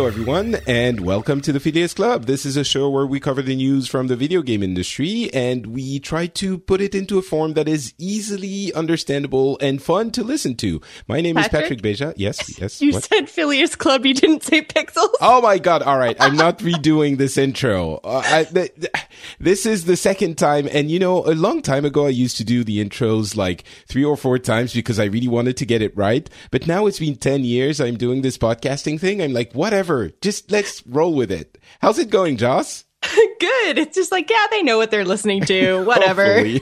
Hello, everyone, and welcome to the Phileas Club. This is a show where we cover the news from the video game industry and we try to put it into a form that is easily understandable and fun to listen to. My name Patrick? is Patrick Beja. Yes, yes. You what? said Phileas Club. You didn't say Pixels. Oh my god! All right, I'm not redoing this intro. Uh, I, th- th- this is the second time, and you know, a long time ago, I used to do the intros like three or four times because I really wanted to get it right. But now it's been ten years. I'm doing this podcasting thing. I'm like, whatever. Just let's roll with it. How's it going, Joss? Good. It's just like, yeah, they know what they're listening to. Whatever.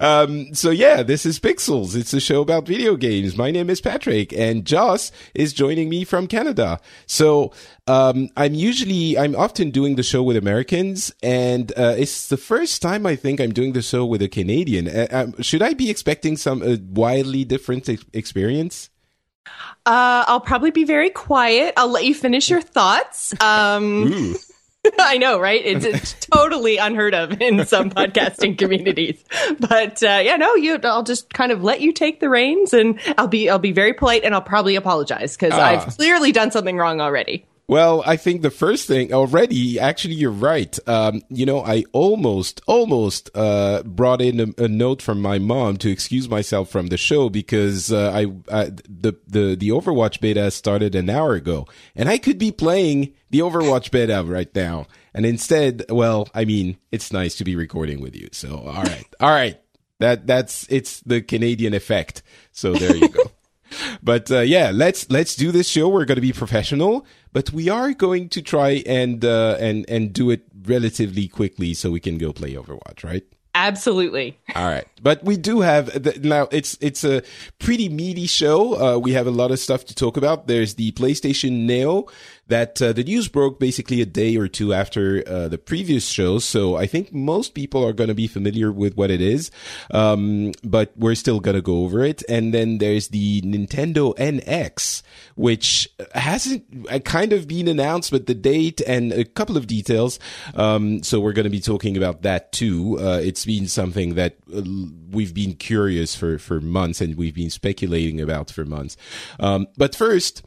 Um, so yeah, this is Pixels. It's a show about video games. My name is Patrick and Joss is joining me from Canada. So, um, I'm usually, I'm often doing the show with Americans and, uh, it's the first time I think I'm doing the show with a Canadian. Uh, um, should I be expecting some uh, wildly different ex- experience? Uh, I'll probably be very quiet. I'll let you finish your thoughts. Um, I know, right? It's, it's totally unheard of in some podcasting communities. But uh, yeah, no, you. I'll just kind of let you take the reins, and I'll be I'll be very polite, and I'll probably apologize because Ah. I've clearly done something wrong already. Well, I think the first thing already, actually, you're right. Um, you know, I almost, almost, uh, brought in a, a note from my mom to excuse myself from the show because, uh, I, I, the, the, the Overwatch beta started an hour ago and I could be playing the Overwatch beta right now. And instead, well, I mean, it's nice to be recording with you. So, all right. All right. That, that's, it's the Canadian effect. So there you go. But uh, yeah, let's let's do this show. We're going to be professional, but we are going to try and uh, and and do it relatively quickly so we can go play Overwatch, right? Absolutely. All right, but we do have the, now. It's it's a pretty meaty show. Uh, we have a lot of stuff to talk about. There's the PlayStation Neo that uh, the news broke basically a day or two after uh, the previous show. So I think most people are going to be familiar with what it is, um, but we're still going to go over it. And then there's the Nintendo NX, which hasn't uh, kind of been announced, but the date and a couple of details. Um, so we're going to be talking about that too. Uh, it's been something that uh, we've been curious for for months and we've been speculating about for months. Um, but first,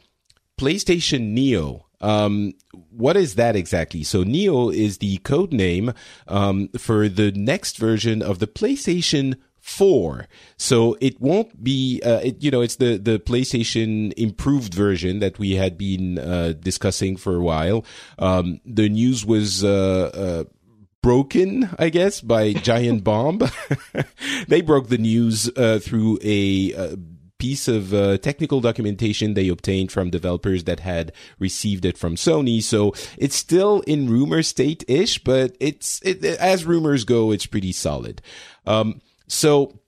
PlayStation Neo. Um, what is that exactly? So Neo is the code name um, for the next version of the PlayStation 4. So it won't be, uh, it, you know, it's the, the PlayStation improved version that we had been uh, discussing for a while. Um, the news was uh, uh, broken, I guess, by Giant Bomb. they broke the news uh, through a uh, piece of uh, technical documentation they obtained from developers that had received it from Sony. So it's still in rumor state ish, but it's it, as rumors go, it's pretty solid. Um, so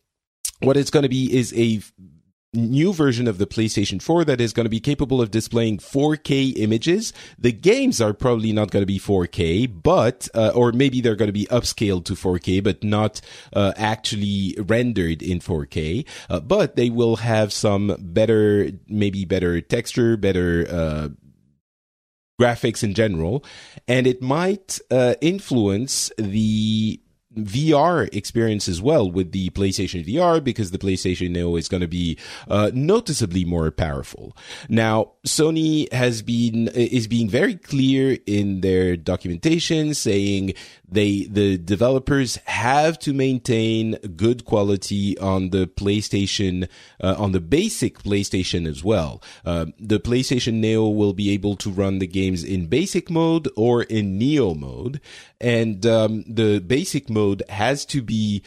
what it's going to be is a new version of the PlayStation 4 that is going to be capable of displaying 4K images. The games are probably not going to be 4K, but, uh, or maybe they're going to be upscaled to 4K, but not uh, actually rendered in 4K. Uh, but they will have some better, maybe better texture, better, uh, graphics in general, and it might uh, influence the VR experience as well with the PlayStation VR because the PlayStation Neo is going to be uh, noticeably more powerful. Now, Sony has been is being very clear in their documentation saying they the developers have to maintain good quality on the PlayStation uh, on the basic PlayStation as well. Uh, the PlayStation Neo will be able to run the games in basic mode or in Neo mode, and um, the basic mode has to be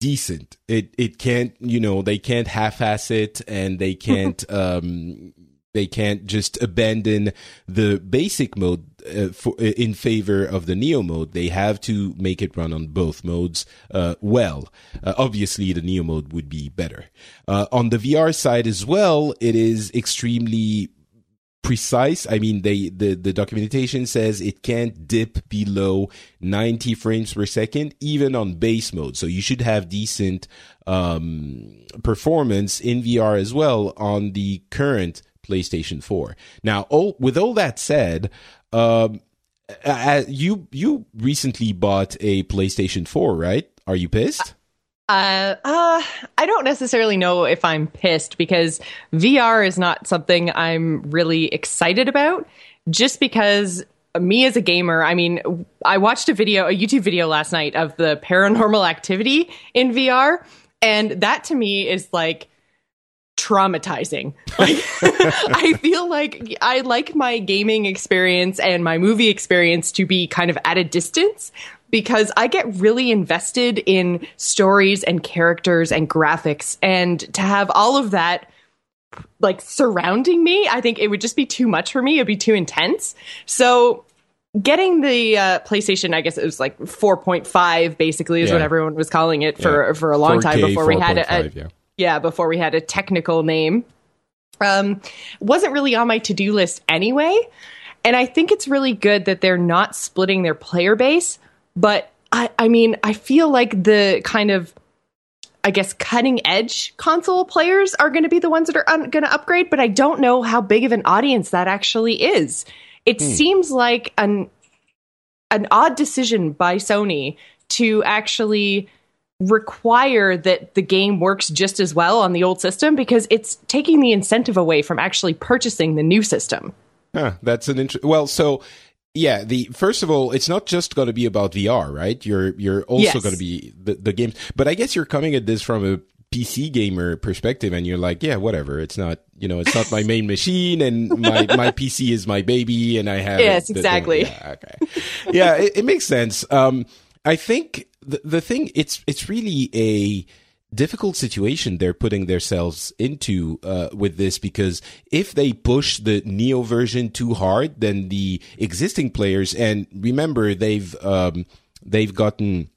decent. It it can't you know they can't half-ass it and they can't um they can't just abandon the basic mode uh, for, in favor of the neo mode. They have to make it run on both modes uh, well. Uh, obviously, the neo mode would be better. Uh, on the VR side as well, it is extremely precise. I mean, they the the documentation says it can't dip below 90 frames per second, even on base mode. So you should have decent um, performance in VR as well on the current PlayStation 4. Now, all, with all that said, um, uh, you you recently bought a PlayStation 4, right? Are you pissed? Uh, uh, I don't necessarily know if I'm pissed because VR is not something I'm really excited about. Just because me as a gamer, I mean, I watched a video, a YouTube video last night of the paranormal activity in VR, and that to me is like traumatizing. Like, I feel like I like my gaming experience and my movie experience to be kind of at a distance because I get really invested in stories and characters and graphics and to have all of that like surrounding me, I think it would just be too much for me. It'd be too intense. So getting the uh, PlayStation, I guess it was like 4.5 basically is yeah. what everyone was calling it for yeah. for a long 4K, time before we had a, yeah yeah, before we had a technical name. Um, wasn't really on my to do list anyway. And I think it's really good that they're not splitting their player base. But I, I mean, I feel like the kind of, I guess, cutting edge console players are going to be the ones that are un- going to upgrade. But I don't know how big of an audience that actually is. It hmm. seems like an an odd decision by Sony to actually require that the game works just as well on the old system because it's taking the incentive away from actually purchasing the new system. Huh, that's an interesting. Well, so yeah, the first of all, it's not just going to be about VR, right? You're you're also yes. going to be the the games, but I guess you're coming at this from a PC gamer perspective, and you're like, yeah, whatever. It's not you know, it's not my main machine, and my my PC is my baby, and I have yes, exactly. yeah, okay, yeah, it, it makes sense. Um, I think the, the thing it's it's really a difficult situation they're putting themselves into uh, with this because if they push the neo version too hard then the existing players and remember they've um, they've gotten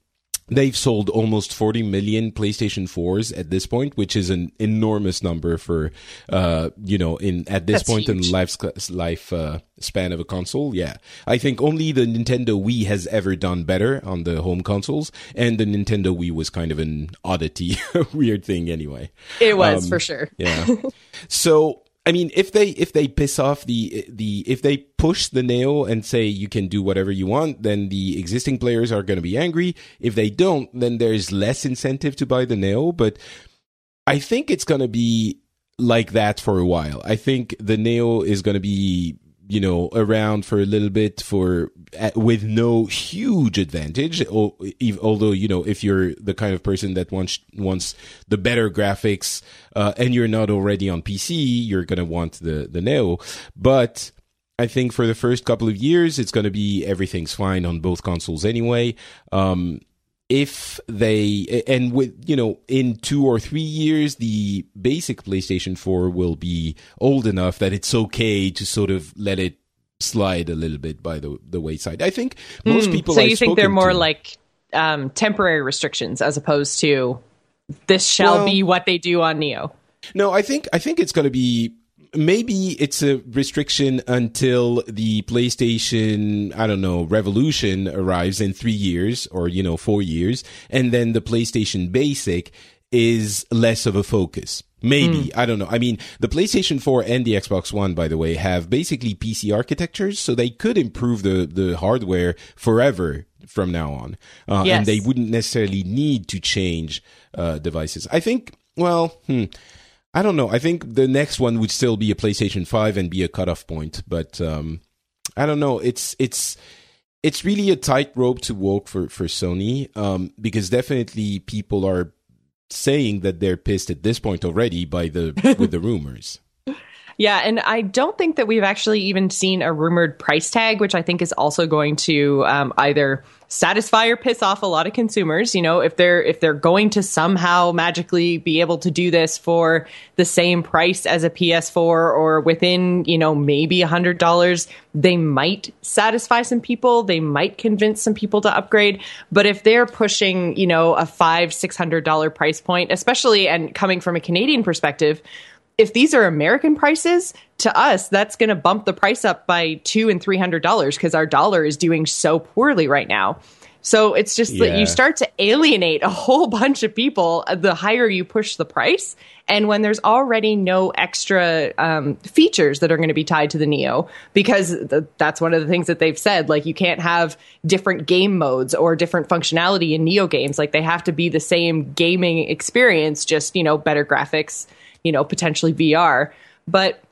they've sold almost 40 million PlayStation 4s at this point, which is an enormous number for, uh, you know, in, at this That's point huge. in life's life, uh, span of a console. Yeah. I think only the Nintendo Wii has ever done better on the home consoles. And the Nintendo Wii was kind of an oddity, weird thing anyway. It was um, for sure. yeah. So, I mean, if they if they piss off the the if they push the Neo and say you can do whatever you want, then the existing players are going to be angry. If they don't, then there's less incentive to buy the Neo. But I think it's going to be like that for a while. I think the Neo is going to be you know around for a little bit for with no huge advantage although you know if you're the kind of person that wants wants the better graphics uh, and you're not already on PC you're going to want the the Neo. But I think for the first couple of years it's going to be everything's fine on both consoles anyway. Um, if they and with you know in two or three years the basic playstation 4 will be old enough that it's okay to sort of let it slide a little bit by the the wayside. I think most mm, people so you think they're more to, like um, temporary restrictions as opposed to this shall well, be what they do on neo? No i think i think it's going to be maybe it's a restriction until the PlayStation, I don't know, revolution arrives in three years or, you know, four years. And then the PlayStation Basic is less of a focus. Maybe. Mm. I don't know. I mean, the PlayStation 4 and the Xbox One, by the way, have basically PC architectures, so they could improve the, the hardware forever from now on, uh, Yes. and they wouldn't necessarily need to change uh, devices. I think. Well, hmm, I don't know. I think the next one would still be a PlayStation Five and be a cutoff point, but um, I don't know. It's it's it's really a tightrope to walk for for Sony um, because definitely people are saying that they're pissed at this point already by the with the rumors. Yeah, and I don't think that we've actually even seen a rumored price tag, which I think is also going to um, either satisfy or piss off a lot of consumers. You know, if they're if they're going to somehow magically be able to do this for the same price as a PS4 or within you know maybe a hundred dollars, they might satisfy some people. They might convince some people to upgrade. But if they're pushing you know a five six hundred dollar price point, especially and coming from a Canadian perspective if these are American prices, to us, that's going to bump the price up by two and three hundred dollars because our dollar is doing so poorly right now. So it's just that you start to alienate a whole bunch of people uh, the higher you push the price. And when there's already no extra um, features that are going to be tied to the Neo, because th- that's one of the things that they've said, like you can't have different game modes or different functionality in Neo games. Like they have to be the same gaming experience, just, you know, better graphics, you know, potentially VR. But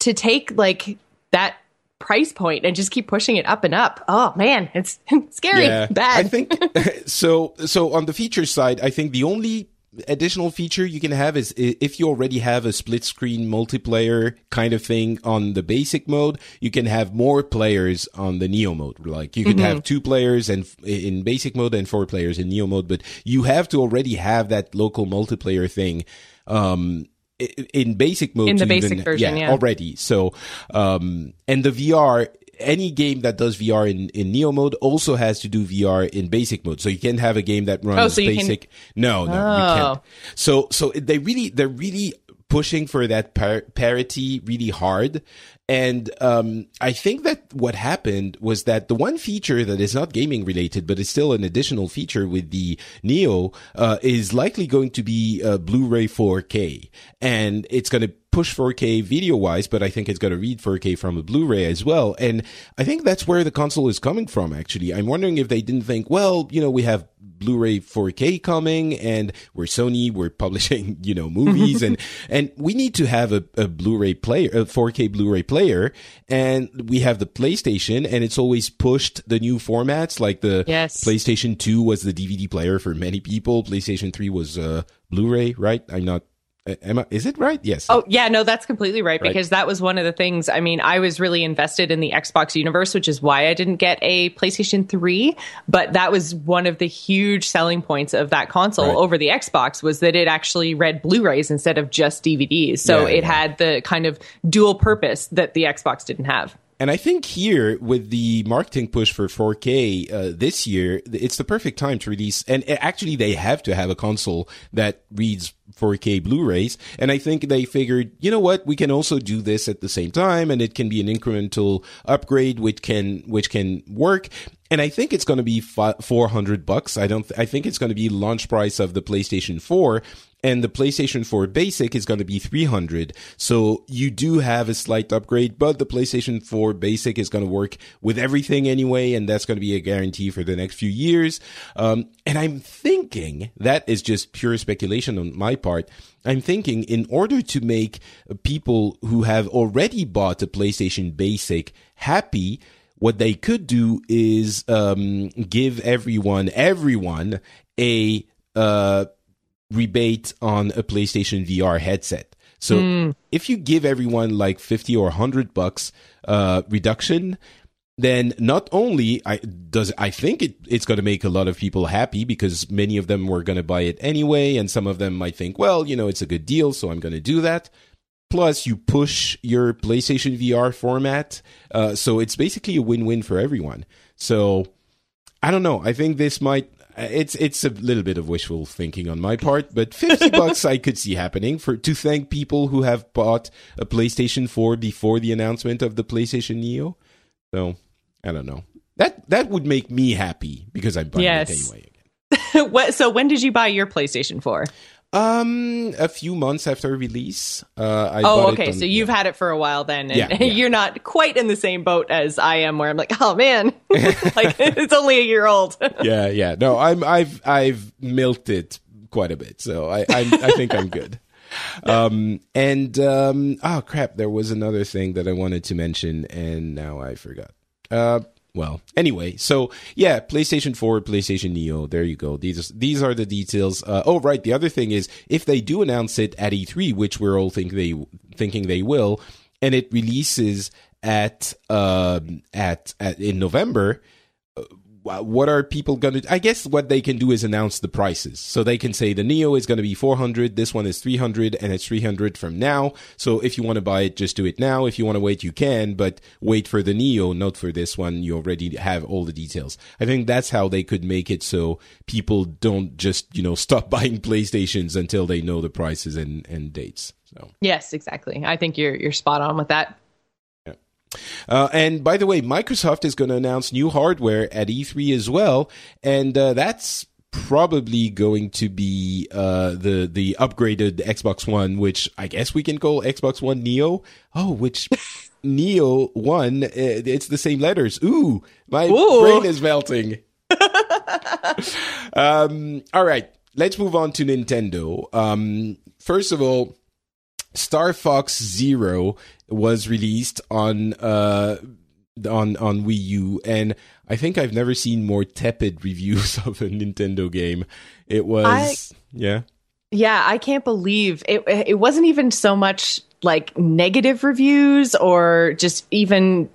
to take like that price point and just keep pushing it up and up, oh man, it's scary, bad. I think so. So on the feature side, I think the only additional feature you can have is if you already have a split screen multiplayer kind of thing on the basic mode, you can have more players on the Neo mode. Like you could mm-hmm. have two players and in basic mode and four players in Neo mode, but you have to already have that local multiplayer thing. Um, in basic mode In the basic even- version, yeah. already so um and the vr any game that does VR in, in Neo mode also has to do VR in basic mode. So you can't have a game that runs Oh, so you can- basic. No, no, you Oh. can't. So, so they really, they're really pushing for that par- parity really hard. And, um, I think that what happened was that the one feature that is not gaming related, but is still an additional feature with the Neo, uh, is likely going to be, uh, Blu-ray 4K. And it's going to push 4K video wise, but I think it's going to read 4K from a Blu-ray as well. And I think that's where the console is coming from, actually. I'm wondering if they didn't think, well, you know, we have Blu-ray 4K coming and we're Sony, we're publishing, you know, movies and, and we need to have a, a Blu-ray player, a 4K Blu-ray player. And we have the PlayStation and it's always pushed the new formats like the Yes. PlayStation 2 was the DVD player for many people. PlayStation 3 was, uh, Blu-ray, right? I'm not, am I, is it right? Yes. Oh, yeah, no, that's completely right, Right. because that was one of the things. I mean, I was really invested in the Xbox universe, which is why I didn't get a PlayStation 3, but that was one of the huge selling points of that console Right. over the Xbox was that it actually read Blu-rays instead of just DVDs. So Yeah, it yeah. had the kind of dual purpose that the Xbox didn't have. And I think here with the marketing push for 4K uh, this year, it's the perfect time to release. And actually, they have to have a console that reads 4K Blu-rays. And I think they figured, you know what, we can also do this at the same time, and it can be an incremental upgrade which can which can work. And I think it's going to be fi 400 bucks. I don't. I think it's going to be launch price of the PlayStation 4 and the PlayStation 4 Basic is going to be 300. So you do have a slight upgrade, but the PlayStation 4 Basic is going to work with everything anyway, and that's going to be a guarantee for the next few years. Um, and I'm thinking that is just pure speculation on my part. I'm thinking in order to make people who have already bought a PlayStation Basic happy, what they could do is um, give everyone, everyone, a uh, rebate on a PlayStation VR headset. So if you give everyone like 50 or 100 bucks uh, reduction, then not only I does I think it, it's going to make a lot of people happy because many of them were going to buy it anyway, and some of them might think, well, you know, it's a good deal, so I'm going to do that. Plus, you push your PlayStation VR format, uh, so it's basically a win-win for everyone. So I don't know. I think this might. It's it's a little bit of wishful thinking on my part, but fifty bucks I could see happening for to thank people who have bought a PlayStation Four before the announcement of the PlayStation Neo. So I don't know. That that would make me happy because I'm buying Yes. it anyway. What- so when did you buy your PlayStation 4? Um, a few months after release. Uh, I oh, okay. on- so you've had it for a while then, and Yeah, yeah. you're not quite in the same boat as I am, where I'm like, oh man, like it's only a year old. yeah, yeah. No, I'm I've I've milked it quite a bit, so I I'm, I think I'm good. Um and um oh crap, there was another thing that I wanted to mention and now I forgot. Uh well, anyway, so yeah, PlayStation 4, PlayStation Neo, there you go. These these are the details. Uh, oh right, the other thing is if they do announce it at E3, which we're all think they thinking they will, and it releases at um at, at in November, wha- Uh, what are people going to i guess what they can do is announce the prices. So they can say the neo is going to be 400 this one is 300 and it's 300 from now. So if you want to buy it just do it now. If you want to wait you can but wait for the neo not for this one. You already have all the details. I think that's how they could make it so people don't just you know stop buying playstations until they know the prices and and dates so. Yes, exactly. I think you're you're spot on with that. Uh, and by the way, Microsoft is going to announce new hardware at E3 as well, and uh, that's probably going to be uh, the the upgraded Xbox One, which I guess we can call Xbox One Neo. Oh, which Neo One? uh, It's the same letters. Ooh, my Ooh. brain is melting. um, all right, let's move on to Nintendo. Um, first of all. Star Fox Zero was released on uh on on Wii U, and I think I've never seen more tepid reviews of a Nintendo game. It was I- yeah. Yeah, I can't believe it. It wasn't even so much like negative reviews or just even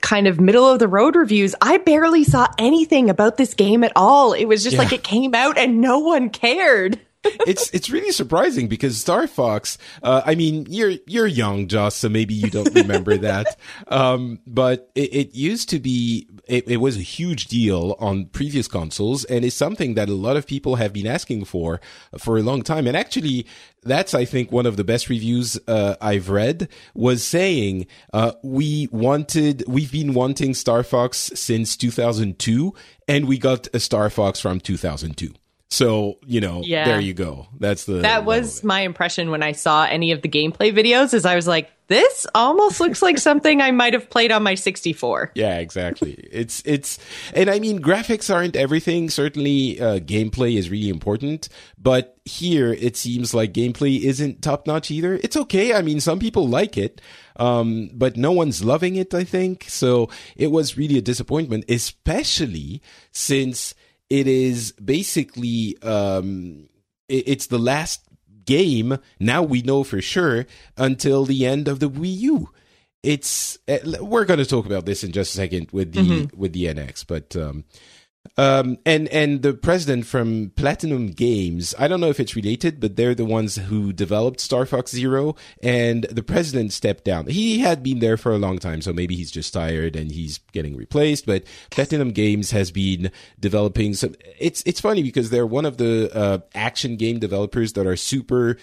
kind of middle of the road reviews. I barely saw anything about this game at all. It was just Yeah. like it came out and no one cared. It's it's really surprising because Star Fox. Uh, I mean, you're you're young, Joss, so maybe you don't remember that. Um, but it, it used to be. It, it was a huge deal on previous consoles, and it's something that a lot of people have been asking for for a long time. And actually, that's I think one of the best reviews uh, I've read was saying uh, we wanted we've been wanting Star Fox since 2002, and we got a Star Fox from 2002. So you know, Yeah. there you go. That's the That was my impression when I saw any of the gameplay videos is I was like, this almost looks like something I might have played on my 64. yeah, exactly. It's it's, and I mean, graphics aren't everything. Certainly, uh, gameplay is really important, but here it seems like gameplay isn't top notch either. It's okay. I mean, some people like it, um, but no one's loving it. I think so. It was really a disappointment, especially since it is basically um, it- it's the last game. Now we know for sure until the end of the Wii U. It's uh, we're going to talk about this in just a second with the with the NX, but um, um, and and the president from Platinum Games, I don't know if it's related, but they're the ones who developed Star Fox Zero, and the president stepped down. He had been there for a long time, so maybe he's just tired and he's getting replaced. But Platinum Games has been developing some. It's it's funny because they're one of the uh, action game developers that are super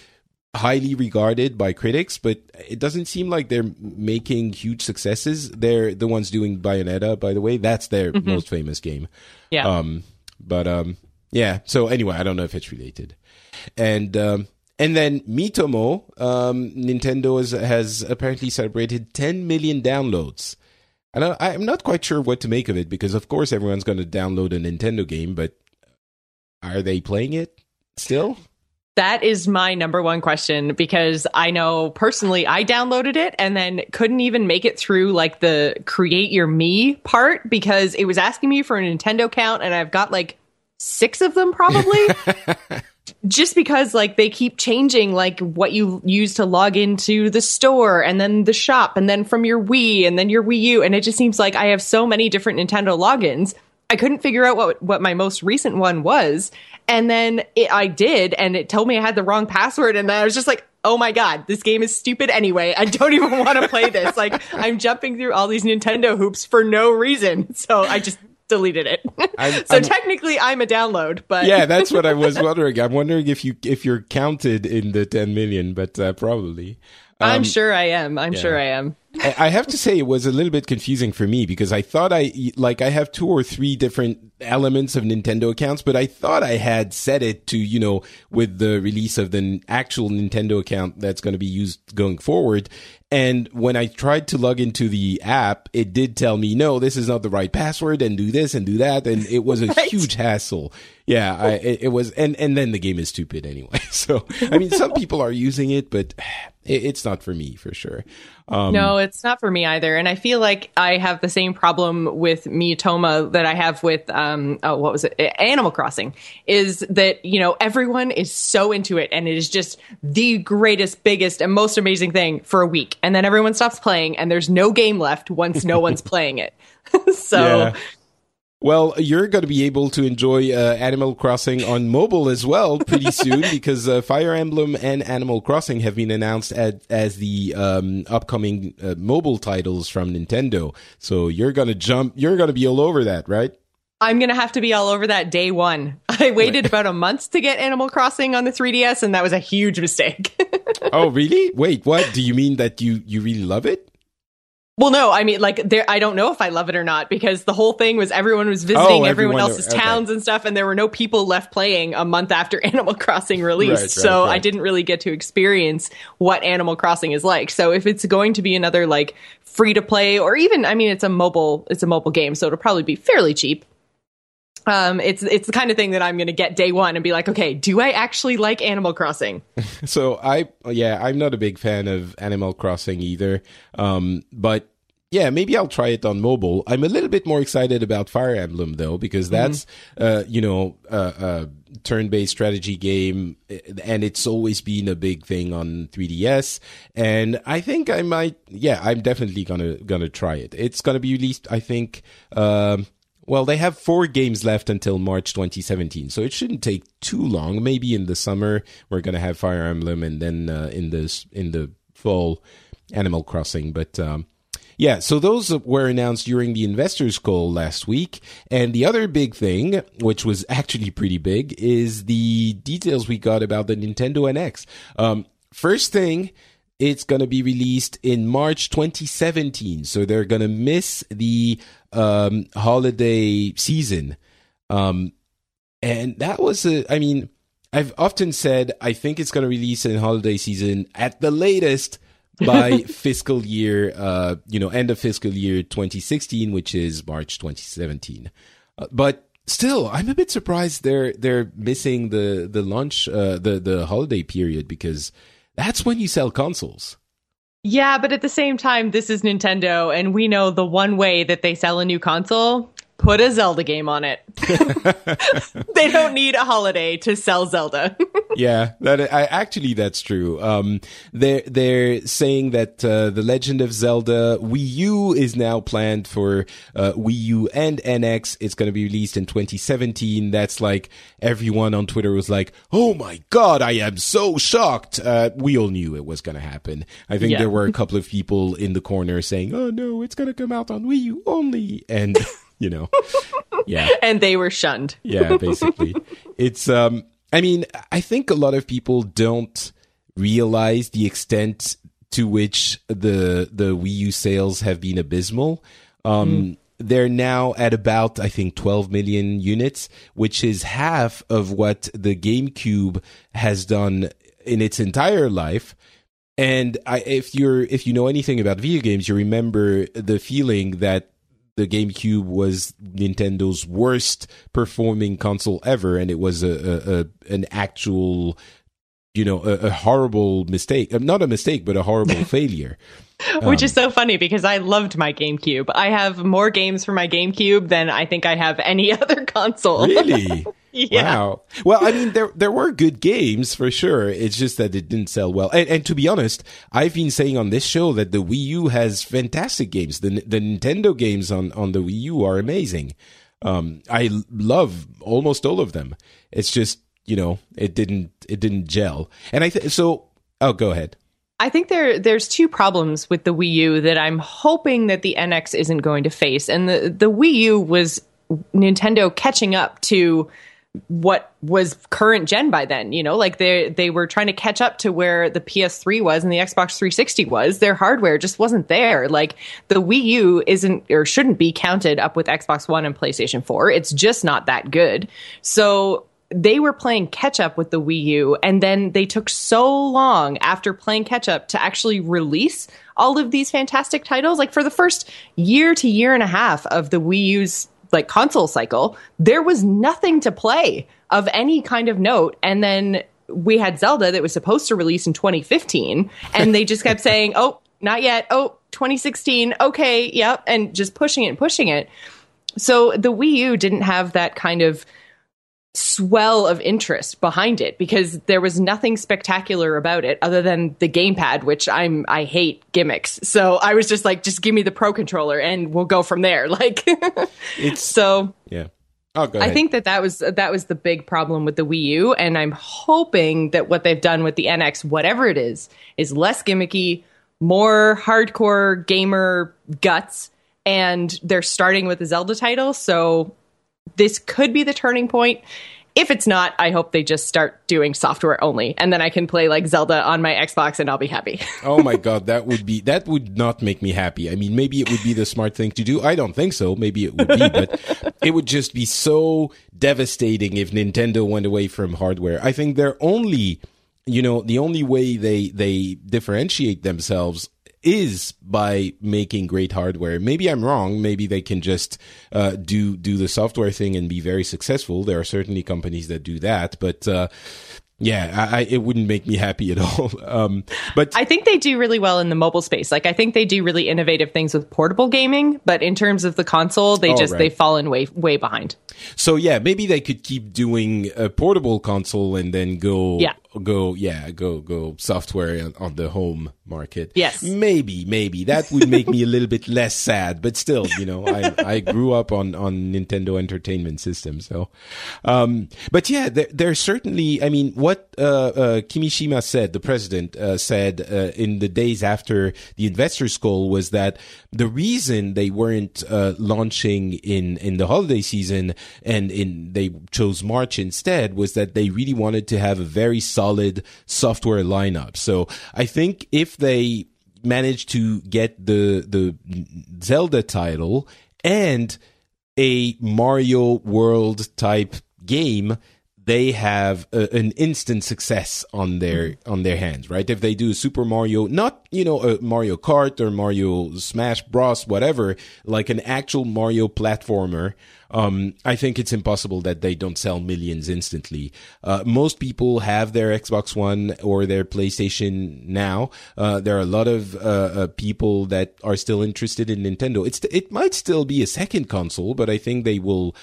highly regarded by critics, but it doesn't seem like they're making huge successes. They're the ones doing Bayonetta, by the way. That's their most famous game. Yeah. Um, but um, yeah. So anyway, I don't know if it's related. And um, and then Miitomo, um, Nintendo has, has apparently celebrated 10 million downloads. I don't, I'm not quite sure what to make of it because, of course, everyone's going to download a Nintendo game, but are they playing it still? That is my number one question because I know personally I downloaded it and then couldn't even make it through like the create your me part because it was asking me for a Nintendo account and I've got like six of them probably. Just because like they keep changing like what you use to log into the store and then the shop and then from your Wii and then your Wii U. And it just seems like I have so many different Nintendo logins. I couldn't figure out what what my most recent one was, and then it, I did, and it told me I had the wrong password, and then I was just like, "Oh my god, this game is stupid anyway. I don't even want to play this. Like, I'm jumping through all these Nintendo hoops for no reason." So I just deleted it. I'm- so I'm- technically, I'm a download, but yeah, that's what I was wondering. I'm wondering if you if you're counted in the 10 million, but uh, probably. I'm um, sure I am. I'm yeah. sure I am. I I have to say it was a little bit confusing for me because I thought I like I have two or three different elements of Nintendo accounts, but I thought I had set it to you know with the release of the actual Nintendo account that's going to be used going forward. And when I tried to log into the app, it did tell me no, this is not the right password, and do this and do that, and it was a Right. huge hassle. Yeah, I, it, it was, and and then the game is stupid anyway. So I mean, some people are using it, but it, it's not for me for sure. Um, No, it's not for me either. And I feel like I have the same problem with Miitomo that I have with um oh what was it? Animal Crossing is that, you know, everyone is so into it and it is just the greatest, biggest and most amazing thing for a week. And then everyone stops playing and there's no game left once no one's playing it. so Yeah. Well, you're going to be able to enjoy uh, Animal Crossing on mobile as well pretty soon because uh, Fire Emblem and Animal Crossing have been announced as, as the um, upcoming uh, mobile titles from Nintendo. So you're going to jump, you're going to be all over that, right? I'm going to have to be all over that day one. I waited about a month to get Animal Crossing on the 3DS and that was a huge mistake. oh, really? Wait, what? Do you mean that you, you really love it? Well, no, I mean, like, there. I don't know if I love it or not because the whole thing was everyone was visiting Oh, everyone, everyone- else's okay. towns and stuff, and there were no people left playing a month after Animal Crossing released. Right, right, so I didn't really get to experience what Animal Crossing is like. So if it's going to be another like free to play, or even, I mean, it's a mobile, it's a mobile game, so it'll probably be fairly cheap. Um, it's it's the kind of thing that I'm going to get day one and be like, okay, do I actually like Animal Crossing? So I, yeah, I'm not a big fan of Animal Crossing either. Um, but yeah, maybe I'll try it on mobile. I'm a little bit more excited about Fire Emblem though, because that's, uh, you know, uh, a turn-based strategy game, eh, and it's always been a big thing on 3DS. And I think I might, yeah, I'm definitely gonna gonna try it. It's gonna be released, I think. Um, well, they have four games left until March 2017, so it shouldn't take too long. Maybe in the summer we're gonna have Fire Emblem, and then uh, in this in the fall, Animal Crossing. But um, yeah, so those were announced during the investors call last week. And the other big thing, which was actually pretty big, is the details we got about the Nintendo NX. Um, first thing, it's going to be released in March 2017. So they're going to miss the um, holiday season. Um, and that was a, I mean, I've often said I think it's going to release in holiday season at the latest by fiscal year, uh, you know, end of fiscal year 2016, which is March 2017. Uh, but still, I'm a bit surprised they're they're missing the the launch, uh, the the holiday period because that's when you sell consoles. Yeah, but at the same time, this is Nintendo, and we know the one way that they sell a new console put a Zelda game on it. they don't need a holiday to sell Zelda. yeah, that I actually that's true. Um, they're they're saying that uh, the Legend of Zelda Wii U is now planned for uh, Wii U and NX. It's going to be released in 2017. That's like everyone on Twitter was like, "Oh my god, I am so shocked." Uh, we all knew it was going to happen. I think Yeah. there were a couple of people in the corner saying, "Oh no, it's going to come out on Wii U only," and you know, yeah. And they were shunned. yeah basically. It's um i mean i think a lot of people don't realize the extent to which the the wii u sales have been abysmal. Um they're now at about i think 12 million units which is half of what the gamecube has done in its entire life. And I, if you're if you know anything about video games, you remember the feeling that the GameCube was Nintendo's worst performing console ever, and it was a, a, a an actual, you know, a, a horrible mistake. Uh, Not a mistake, but a horrible failure. Which Um, is so funny because I loved my GameCube. I have more games for my GameCube than I think I have any other console. Really? Yeah. Wow. Well, I mean, there there were good games for sure. It's just that it didn't sell well. And, and to be honest, I've been saying on this show that the Wii U has fantastic games. The the Nintendo games on on the Wii U are amazing. Um, I love almost all of them. It's just you know it didn't it didn't gel. And I th- so oh go ahead. I think there there's two problems with the Wii U that I'm hoping that the NX isn't going to face. And the the Wii U was Nintendo catching up to what was current gen by then you know like they they were trying to catch up to where the PS3 was and the Xbox 360 was. Their hardware just wasn't there. Like the Wii U isn't or shouldn't be counted up with Xbox 1 and PlayStation 4 it's just not that good. So they were playing catch up with the Wii U and then they took so long after playing catch up to actually release all of these fantastic titles. Like for the first year to year and a half of the Wii U's like console cycle, there was nothing to play of any kind of note. And then we had Zelda that was supposed to release in 2015, and they just kept saying, "Oh, not yet. Oh, 2016. Okay, yep," and just pushing it and pushing it. So the Wii U didn't have that kind of swell of interest behind it because there was nothing spectacular about it other than the gamepad which I'm I hate gimmicks. So I was just like just give me the pro controller and we'll go from there. Like It's so yeah. Oh, I think that that was that was the big problem with the Wii U, and I'm hoping that what they've done with the NX, whatever it is, is less gimmicky, more hardcore gamer guts, and they're starting with the Zelda title. So this could be the turning point. If it's not, I hope they just start doing software only, and then I can play like Zelda on my Xbox, and I'll be happy. oh my god, that would be that would not make me happy. I mean, maybe it would be the smart thing to do. I don't think so. Maybe it would be, but it would just be so devastating if Nintendo went away from hardware. I think they're only, you know, the only way they they differentiate themselves is by making great hardware. Maybe I'm wrong. Maybe they can just uh, do do the software thing and be very successful. There are certainly companies that do that, but uh, yeah, I, I, it wouldn't make me happy at all. Um, but I think they do really well in the mobile space. Like I think they do really innovative things with portable gaming, but in terms of the console, they just right. they've fallen way way behind. So yeah, maybe they could keep doing a portable console and then go Yeah. Go yeah, go go software on, on the home market. Yes. Maybe, maybe. That would make me a little bit less sad, but still, you know, I I grew up on on Nintendo Entertainment System, so um but yeah, there there's certainly I mean what uh, uh Kimishima said, the president uh, said uh, in the days after the investors call was that the reason they weren't uh, launching in in the holiday season and in they chose March instead was that they really wanted to have a very solid software lineup. So I think if they manage to get the the Zelda title and a Mario World type game, they have a, an instant success on their on their hands, right? If they do Super Mario, not you know a Mario Kart or Mario Smash Bros, whatever, like an actual Mario platformer, um, I think it's impossible that they don't sell millions instantly. Uh, most people have their Xbox One or their PlayStation now. Uh, there are a lot of uh, uh, people that are still interested in Nintendo. It's it might still be a second console, but I think they will.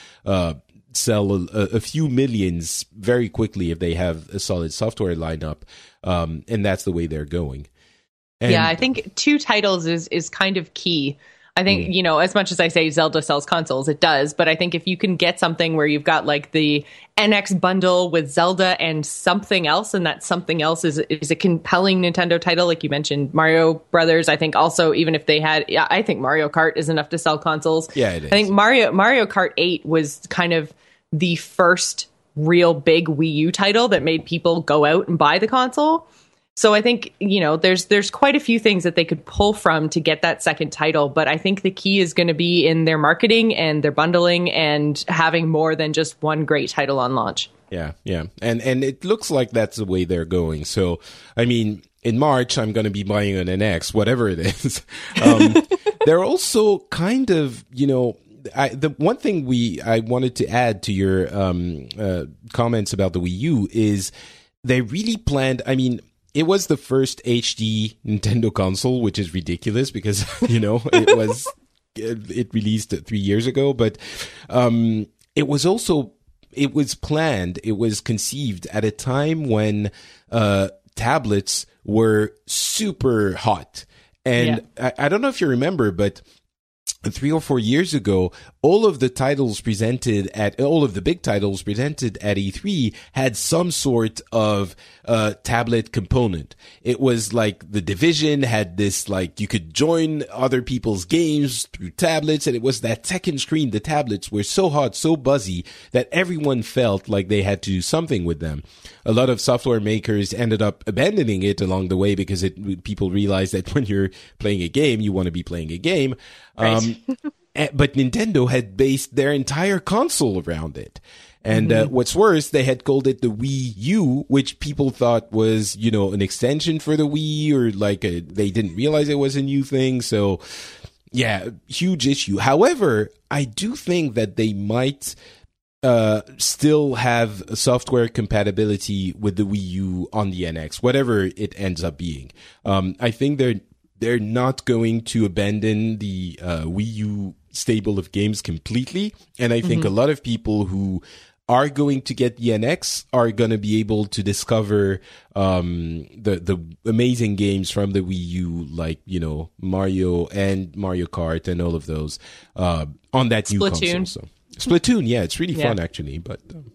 Sell a, a few millions very quickly if they have a solid software lineup, um, and that's the way they're going. And yeah, I think two titles is is kind of key. I think, you know, as much as I say Zelda sells consoles, it does, but I think if you can get something where you've got like the NX bundle with Zelda and something else, and that something else is is a compelling Nintendo title, like you mentioned, Mario Brothers. I think also even if they had, yeah, I think Mario Kart is enough to sell consoles. Yeah, it is. I think Mario Mario Kart Eight was kind of the first real big Wii U title that made people go out and buy the console. So I think you know there's there's quite a few things that they could pull from to get that second title, but I think the key is going to be in their marketing and their bundling and having more than just one great title on launch. Yeah, yeah, and and it looks like that's the way they're going. So, I mean, in March, I'm going to be buying an NX, whatever it is. Um, they're also kind of, you know, I, the one thing we I wanted to add to your um, uh, comments about the Wii U is they really planned. I mean. It was the first HD Nintendo console, which is ridiculous because you know it was it it released three years ago, but um, it was also it was planned, it was conceived at a time when uh, tablets were super hot, and I, I don't know if you remember, but three or four years ago, all of the titles presented at all of the big titles presented at E3 had some sort of uh, tablet component. It was like the division had this like you could join other people's games through tablets, and it was that second screen. The tablets were so hot, so buzzy that everyone felt like they had to do something with them. A lot of software makers ended up abandoning it along the way because it people realized that when you're playing a game, you want to be playing a game. Um, but Nintendo had based their entire console around it. And uh, what's worse, they had called it the Wii U, which people thought was, you know, an extension for the Wii or like a, they didn't realize it was a new thing. So yeah, huge issue. However, I do think that they might uh, still have software compatibility with the Wii U on the NX, whatever it ends up being. Um, I think they're they're not going to abandon the uh, Wii U stable of games completely, and I think a lot of people who are going to get the NX are going to be able to discover um, the the amazing games from the Wii U, like you know Mario and Mario Kart and all of those uh, on that new console. So Splatoon, yeah, it's really Yeah. fun actually, but um,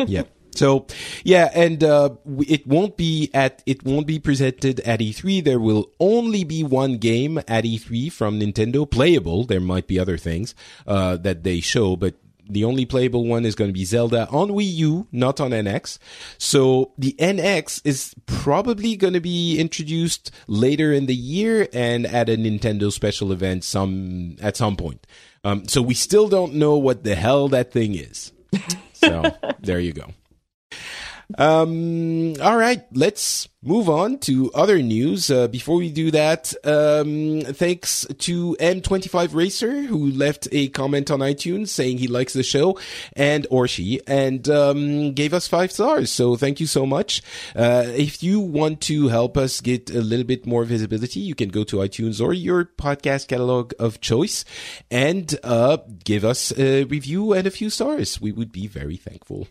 yeah. So yeah, and uh, it won't be at it won't be presented at E3. There will only be one game at E3 from Nintendo playable. There might be other things uh, that they show, but the only playable one is going to be Zelda on Wii U, not on NX. So the NX is probably going to be introduced later in the year and at a Nintendo special event some at some point. Um, so we still don't know what the hell that thing is. So there you go. Um, all right, let's move on to other news. Uh, before we do that, um, thanks to M25 Racer who left a comment on iTunes saying he likes the show and or she and um, gave us five stars. So thank you so much. Uh, if you want to help us get a little bit more visibility, you can go to iTunes or your podcast catalog of choice and uh, give us a review and a few stars. We would be very thankful.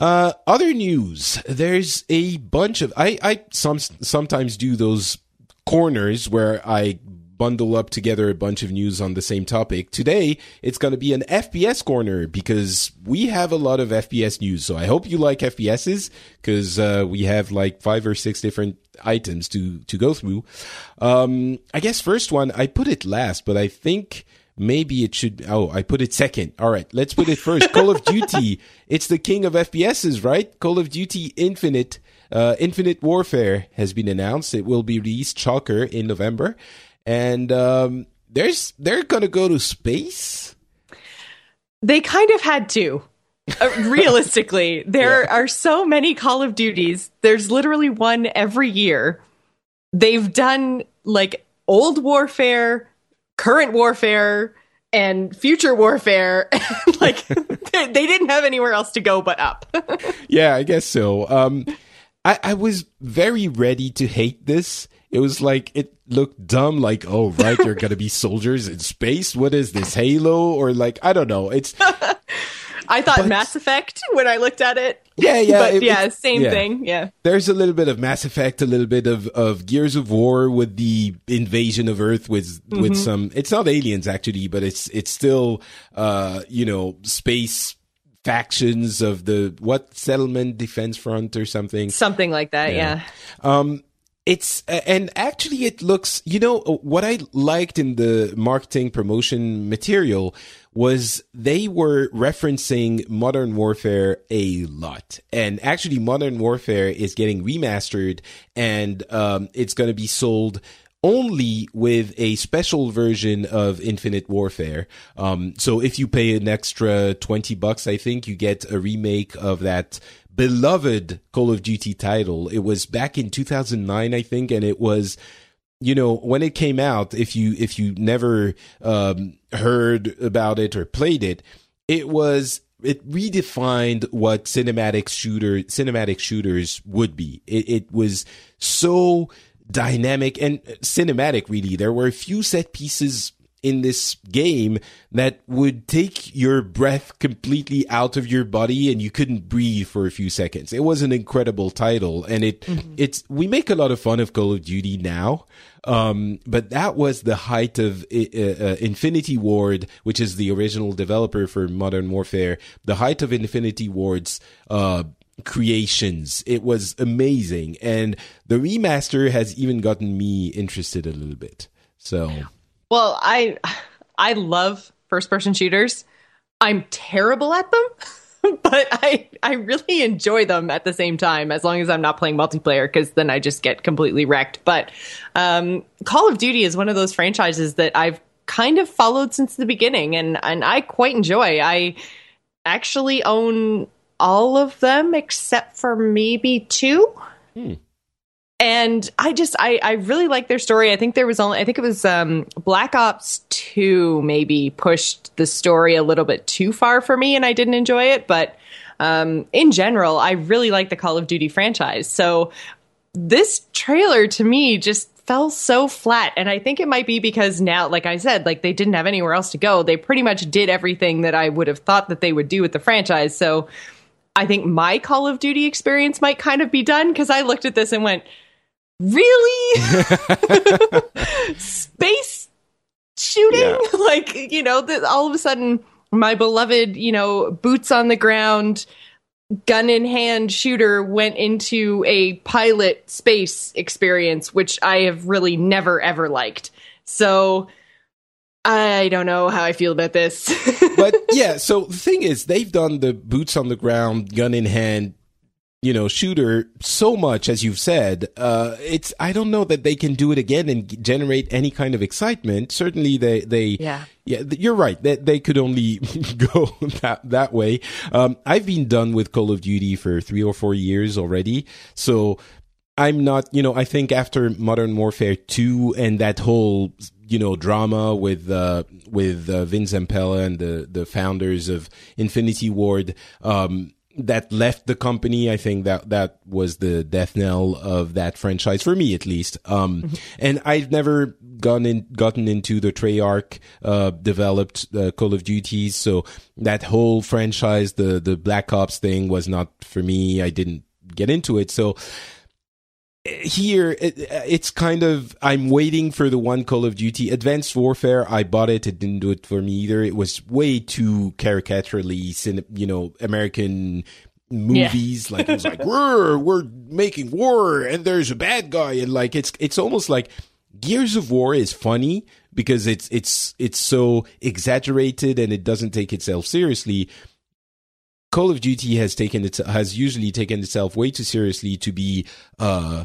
Uh, other news. There's a bunch of I I some sometimes do those corners where I bundle up together a bunch of news on the same topic. Today it's going to be an FPS corner because we have a lot of FPS news. So I hope you like FPSs because uh, we have like five or six different items to to go through. Um, I guess first one I put it last, but I think maybe it should oh i put it second. All right let's put it first. Call of duty. It's the king of fps's right? Call of duty infinite uh, infinite warfare has been announced. It will be released chalker in november. And um, there's they're gonna go to space? They kind of had to. Uh, realistically, there are so many Call of Duties. There's literally one every year. They've done like old warfare, current warfare, and future warfare. like they, they didn't have anywhere else to go but up. yeah, I guess so. Um, I, I was very ready to hate this. It was like it looked dumb. Like, oh, right, you're gonna be soldiers in space. What is this, Halo? Or like, I don't know. It's I thought But- Mass Effect when I looked at it. Yeah, yeah, but it- yeah, same yeah. thing. Yeah. There's a little bit of Mass Effect, a little bit of, of Gears of War with the invasion of Earth with with some. It's not aliens actually, but it's it's still uh you know space factions of the what settlement defense front or something. Something like that. Yeah. yeah. Um, it's and actually it looks. You know what I liked in the marketing promotion material was they were referencing Modern Warfare a lot, and actually Modern Warfare is getting remastered, and um, it's going to be sold only with a special version of Infinite Warfare. Um, so if you pay an extra 20 bucks, I think you get a remake of that beloved Call of Duty title. It was back in 2009, I think, and it was, you know, when it came out, if you, if you never, um, heard about it or played it, it was, it redefined what cinematic shooter, cinematic shooters would be. It, it was so dynamic and cinematic, really. There were a few set pieces in this game that would take your breath completely out of your body and you couldn't breathe for a few seconds. It was an incredible title and it, mm-hmm. it's, we make a lot of fun of Call of Duty now. Um, but that was the height of uh, uh, Infinity Ward, which is the original developer for Modern Warfare, the height of Infinity Ward's, uh, creations. It was amazing. And the remaster has even gotten me interested a little bit. So well, I I love first person shooters. I'm terrible at them, but I I really enjoy them at the same time as long as I'm not playing multiplayer because then I just get completely wrecked. But um, Call of Duty is one of those franchises that I've kind of followed since the beginning and and I quite enjoy. I actually own all of them except for maybe two. Hmm and I just I I really like their story. I think there was only I think it was um, Black Ops Two maybe pushed the story a little bit too far for me, and I didn't enjoy it. But um, in general, I really like the Call of Duty franchise. So this trailer to me just fell so flat and i think it might be because now like i said like they didn't have anywhere else to go they pretty much did everything that i would have thought that they would do with the franchise so i think my call of duty experience might kind of be done because i looked at this and went really space shooting yeah. like you know that all of a sudden my beloved you know boots on the ground gun in hand shooter went into a pilot space experience which i have really never ever liked so I don't know how I feel about this. but yeah, so the thing is, they've done the boots on the ground, gun in hand you know shooter so much as you've said uh it's i don't know that they can do it again and generate any kind of excitement. Certainly they they yeah. yeah you're right. That they, they, could only go that that way. Um i've been done with call of duty for 3 or 4 years already. So i'm not you know i think after modern warfare 2 and that whole you know drama with uh with uh, Vince Zampella and the the founders of Infinity Ward um that left the company. I think that that was the death knell of that franchise for me, at least. Um, mm-hmm. and I've never gone in, gotten into the Treyarch uh, developed uh, Call of Duties, so that whole franchise, the the Black Ops thing, was not for me. I didn't get into it, so here it, it's kind of i'm waiting for the one call of duty. Advanced warfare i bought it. It didn't do it for me either. It was way too caricaturally you know american movies. Yeah. like it was like we're we're making war and there's a bad guy. And like it's it's almost like gears of war is funny because it's it's it's so exaggerated and it doesn't take itself seriously Call of Duty has taken it has usually taken itself way too seriously to be uh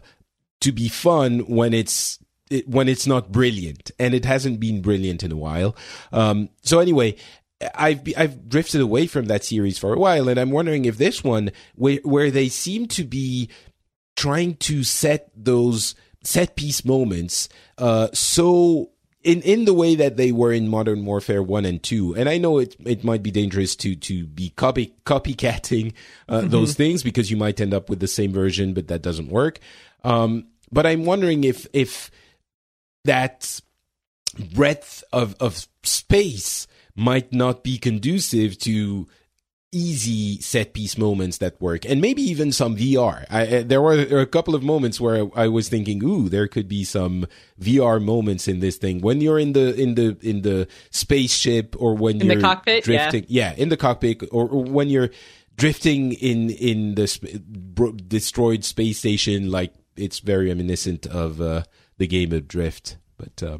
to be fun when it's it, when it's not brilliant, and it hasn't been brilliant in a while. Um, so anyway, I've I've drifted away from that series for a while, and I'm wondering if this one, where where they seem to be trying to set those set piece moments, uh, so in in the way that they were in Modern Warfare one and two. And I know it it might be dangerous to to be copy copycatting uh, mm-hmm. those things because you might end up with the same version, but that doesn't work. Um, but I'm wondering if if that breadth of of space might not be conducive to easy set piece moments that work, and maybe even some VR. I, there were a couple of moments where I, was thinking, "Ooh, there could be some VR moments in this thing." When you're in the in the in the spaceship, or when in you're in the cockpit, drifting, yeah. yeah, in the cockpit, or, or when you're drifting in in the sp- destroyed space station, like it's very reminiscent of uh, the game of Drift, but. Uh,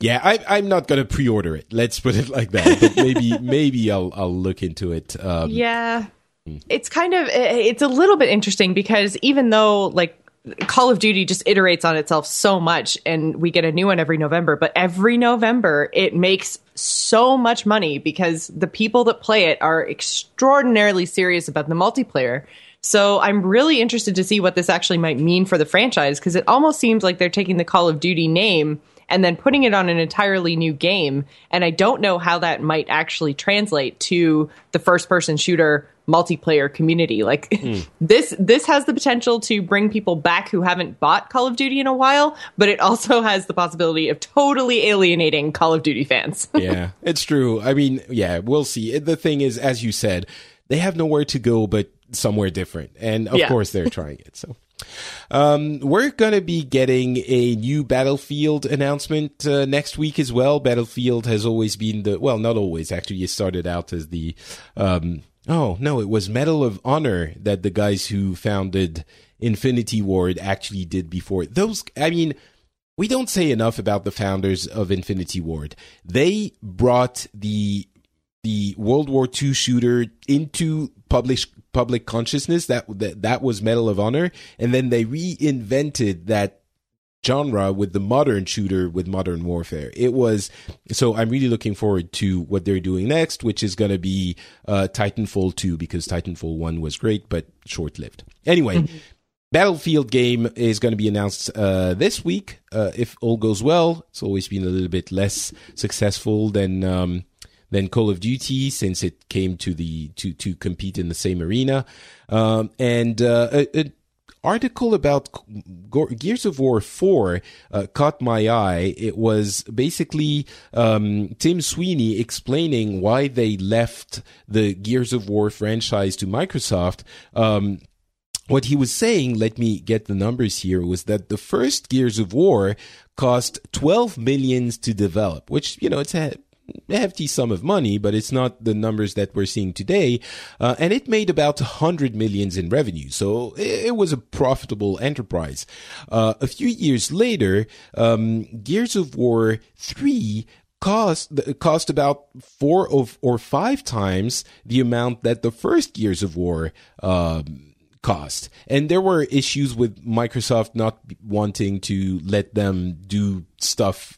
yeah, I, am not gonna pre-order it. Let's put it like that. But maybe, maybe I'll I'll look into it. Um, yeah, hmm. it's kind of it's a little bit interesting because even though like Call of Duty just iterates on itself so much, and we get a new one every November. But every November, it makes so much money because the people that play it are extraordinarily serious about the multiplayer. So I'm really interested to see what this actually might mean for the franchise because it almost seems like they're taking the Call of Duty name and then putting it on an entirely new game. And I don't know how that might actually translate to the first person shooter multiplayer community. Like mm. this this has the potential to bring people back who haven't bought Call of Duty in a while, but it also has the possibility of totally alienating Call of Duty fans. yeah, it's true. I mean, yeah, we'll see. The thing is as you said, they have nowhere to go but somewhere different. And of yeah. course they're trying it. So um, we're going to be getting a new Battlefield announcement uh, next week as well. Battlefield has always been the, well, not always, actually. It started out as the, um, oh, no, it was Medal of Honor that the guys who founded Infinity Ward actually did before. Those, I mean, we don't say enough about the founders of Infinity Ward. They brought the the World War II shooter into public public consciousness. That, that that was Medal of Honor, and then they reinvented that genre with the modern shooter with modern warfare. It was so I'm really looking forward to what they're doing next, which is going to be uh, Titanfall 2 because Titanfall 1 was great but short-lived. Anyway, mm-hmm. Battlefield game is going to be announced uh, this week uh, if all goes well. It's always been a little bit less successful than um, than Call of Duty since it came to the to to compete in the same arena. Um, and uh, an article about Gears of War 4 uh, caught my eye. It was basically um, Tim Sweeney explaining why they left the Gears of War franchise to Microsoft. Um, what he was saying, let me get the numbers here, was that the first Gears of War cost 12 millions to develop, which, you know, it's a hefty sum of money, but it's not the numbers that we're seeing today. Uh, and it made about 100 millions in revenue. So it, was a profitable enterprise. Uh, a few years later, um, Gears of War 3 cost cost about four of, or five times the amount that the first Gears of War um, cost. And there were issues with Microsoft not wanting to let them do stuff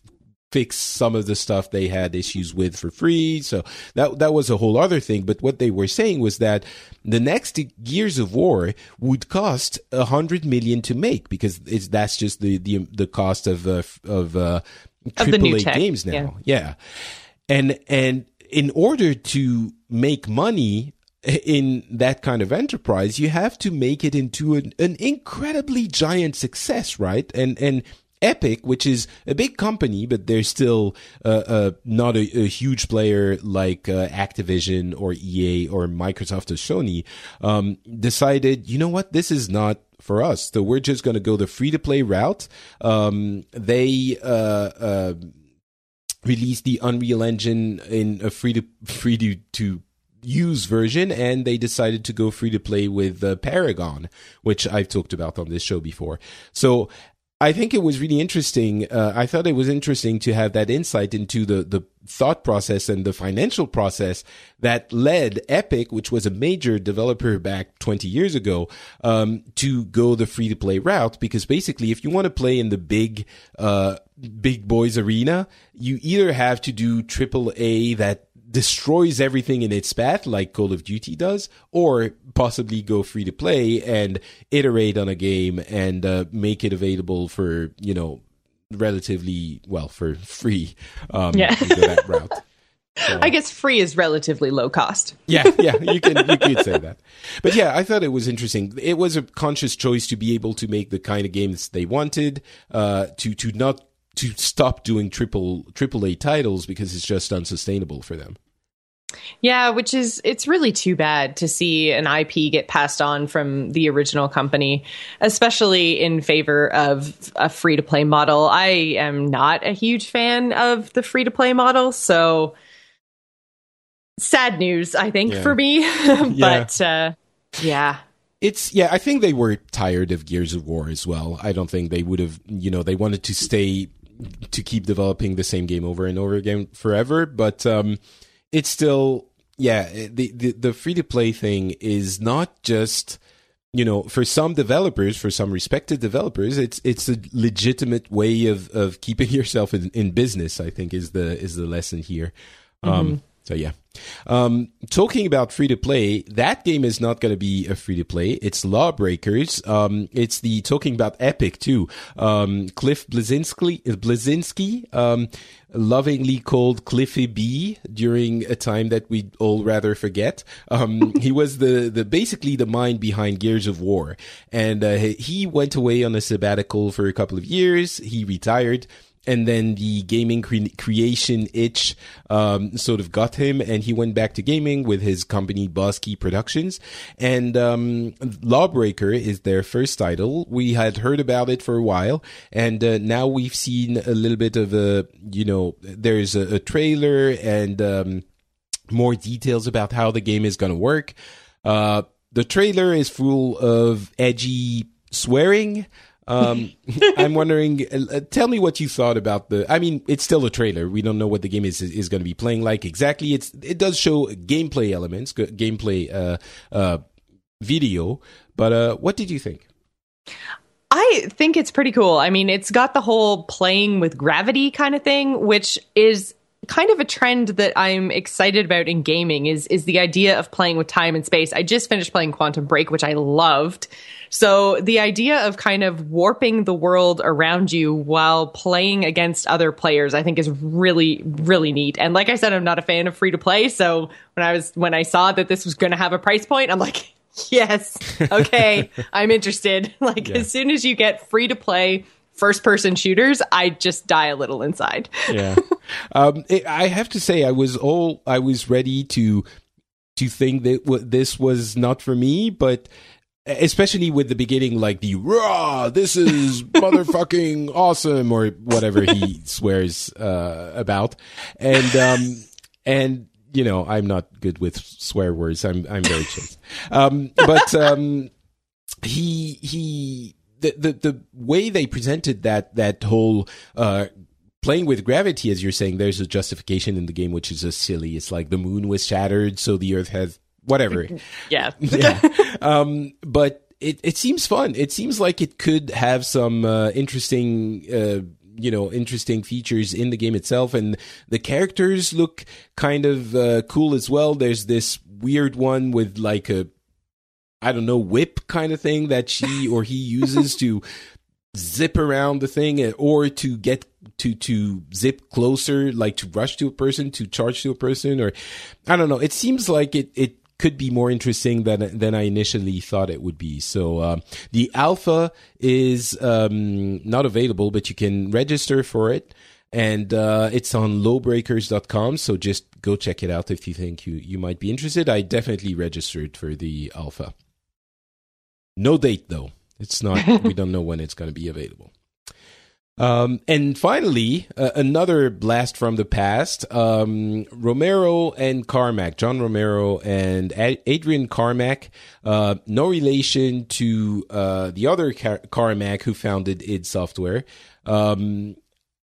fix some of the stuff they had issues with for free. So that that was a whole other thing. But what they were saying was that the next Gears of War would cost a hundred million to make because it's that's just the the the cost of uh, of uh, AAA games now. Yeah. yeah, and and in order to make money in that kind of enterprise, you have to make it into an, an incredibly giant success, right? And and Epic, which is a big company, but they're still uh, uh, not a, a, huge player like uh, Activision or EA or Microsoft or Sony, um, decided, you know what, this is not for us. So we're just going to go the free to play route. Um, they uh, uh, released the Unreal Engine in a free to free to, to use version and they decided to go free to play with uh, Paragon, which I've talked about on this show before. So I think it was really interesting. Uh, I thought it was interesting to have that insight into the, the thought process and the financial process that led Epic, which was a major developer back 20 years ago, um, to go the free to play route. Because basically, if you want to play in the big, uh, big boys arena, you either have to do triple A that destroys everything in its path like Call of Duty does, or possibly go free to play and iterate on a game and uh, make it available for, you know, relatively, well, for free. Um, yeah. that route. So, I guess free is relatively low cost. yeah, yeah, you can you could say that. But yeah, I thought it was interesting. It was a conscious choice to be able to make the kind of games they wanted, uh, to to not to stop doing triple triple A titles because it's just unsustainable for them. Yeah, which is it's really too bad to see an IP get passed on from the original company, especially in favor of a free to play model. I am not a huge fan of the free to play model, so sad news I think yeah. for me. but uh, yeah it's yeah i think they were tired of gears of war as well i don't think they would have you know they wanted to stay to keep developing the same game over and over again forever but um it's still yeah the the, the free to play thing is not just you know for some developers for some respected developers it's it's a legitimate way of of keeping yourself in, in business i think is the is the lesson here um, mm-hmm. um So yeah. Um, talking about free to play, that game is not going to be a free to play. It's Lawbreakers. Um, it's the talking about Epic too. Um, Cliff Bleszinski, Bleszinski, um, lovingly called Cliffy B during a time that we'd all rather forget. Um, he was the, the, basically the mind behind Gears of War. And, uh, he went away on a sabbatical for a couple of years. He retired and then the gaming cre- creation itch um, sort of got him, and he went back to gaming with his company Boss Key Productions. And um, Lawbreaker is their first title. We had heard about it for a while, and uh, now we've seen a little bit of a, you know, there's a, a trailer and um, more details about how the game is going to work. Uh, the trailer is full of edgy swearing. Um, I'm wondering, uh, tell me what you thought about the, I mean, it's still a trailer. We don't know what the game is, is going to be playing like exactly. It's, it does show gameplay elements, gameplay, uh, uh, video, but, uh, what did you think? I think it's pretty cool. I mean, it's got the whole playing with gravity kind of thing, which is kind of a trend that I'm excited about in gaming is is the idea of playing with time and space. I just finished playing Quantum Break, which I loved. So the idea of kind of warping the world around you while playing against other players, I think is really, really neat. And like I said, I'm not a fan of free to play. So when I was, when I saw that this was going to have a price point, I'm like, yes, okay, I'm interested. Like yeah. as soon as you get free to play, first person shooters, I just die a little inside. yeah. Um, it, I have to say, I was all, I was ready to, to think that w- this was not for me, but especially with the beginning, like the raw, this is motherfucking awesome, or whatever he swears uh, about, and um, and you know, I'm not good with swear words. I'm I'm very chaste, um, but um, he he the, the the way they presented that that whole uh, playing with gravity, as you're saying, there's a justification in the game which is just silly. It's like the moon was shattered, so the Earth has whatever. Yeah. yeah. Um, but it, it seems fun. It seems like it could have some uh, interesting, uh, you know, interesting features in the game itself, and the characters look kind of uh, cool as well. There's this weird one with like a, I don't know, whip kind of thing that she or he uses to zip around the thing or to get to to zip closer like to rush to a person to charge to a person or i don't know it seems like it it could be more interesting than than I initially thought it would be. So uh, the alpha is um, not available, but you can register for it, and uh, it's on lawbreakers.com. So just go check it out if you think you you might be interested. I definitely registered for the alpha. No date though. It's not. we don't know when it's going to be available. Um, and finally, uh, another blast from the past. Um, Romero and Carmack, John Romero and Ad- Adrian Carmack, uh, no relation to uh, the other Car- Carmack who founded id Software. Um,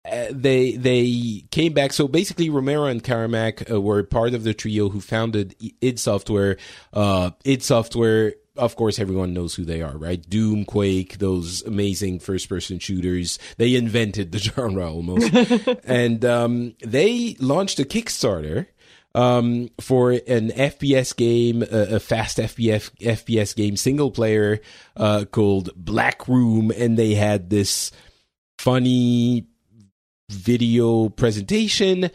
uh, they they came back. So basically, Romero and Carmack uh, were part of the trio who founded id Software. Uh, id Software of course, everyone knows who they are, right? Doom, Quake, those amazing first person shooters. They invented the genre almost. and um, they launched a Kickstarter um, for an FPS game, a, a fast FPS, FPS game, single player, uh, called Blackroom. And they had this funny video presentation.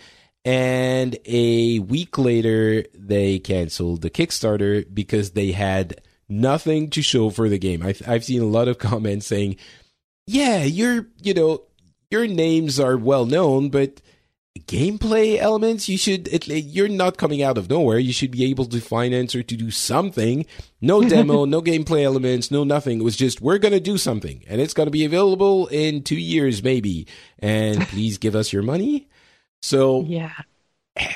And a week later, they canceled the Kickstarter because they had nothing to show for the game. I've, I've seen a lot of comments saying, yeah, your, you know, your names are well known, but gameplay elements, you should, it, you're not coming out of nowhere. You should be able to finance or to do something. No demo, no gameplay elements, no nothing. It was just, we're going to do something and it's going to be available in two years, maybe. And please give us your money. So, yeah. Eh,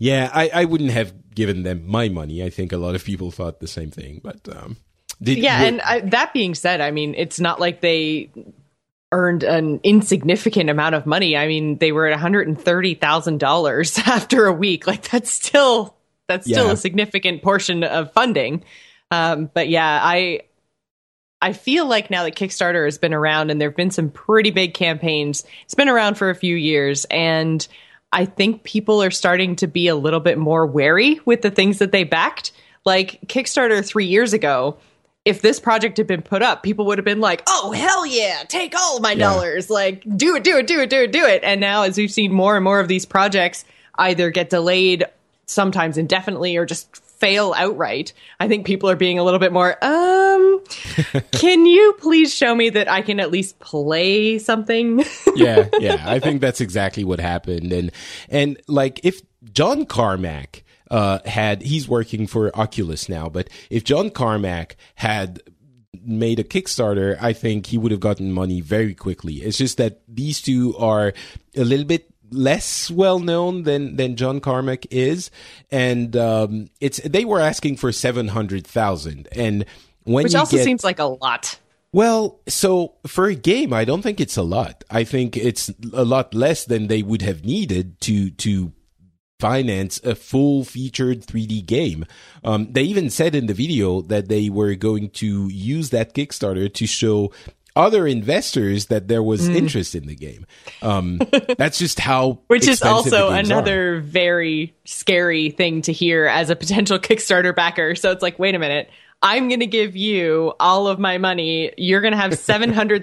Yeah, I, I wouldn't have given them my money. I think a lot of people thought the same thing, but um, did, yeah. and I, that being said, I mean, it's not like they earned an insignificant amount of money. I mean, they were at one hundred and thirty thousand dollars after a week. Like that's still that's still yeah. a significant portion of funding. Um, but yeah, I I feel like now that Kickstarter has been around and there have been some pretty big campaigns, it's been around for a few years and I think people are starting to be a little bit more wary with the things that they backed. Like Kickstarter three years ago, if this project had been put up, people would have been like, "Oh hell yeah, take all my Yeah. dollars! Like, do it, do it, do it, do it, do it!" And now, as we've seen more and more of these projects either get delayed, sometimes indefinitely, or just fail outright, I think people are being a little bit more, um, can you please show me that I can at least play something? yeah, yeah. I think that's exactly what happened. And and like if John Carmack uh had he's working for Oculus now, but if John Carmack had made a Kickstarter, I think he would have gotten money very quickly. It's just that these two are a little bit less well known than than John Carmack is, and um, it's they were asking for seven hundred thousand, and when Which also get, seems like a lot. well, so for a game, I don't think it's a lot. I think it's a lot less than they would have needed to to finance a full featured 3D game. Um, they even said in the video that they were going to use that Kickstarter to show other investors that there was Mm. interest in the game. Um, that's just how Which is also games are. another very scary thing to hear as a potential Kickstarter backer. So it's like, wait a minute. I'm going to give you all of my money. You're going to have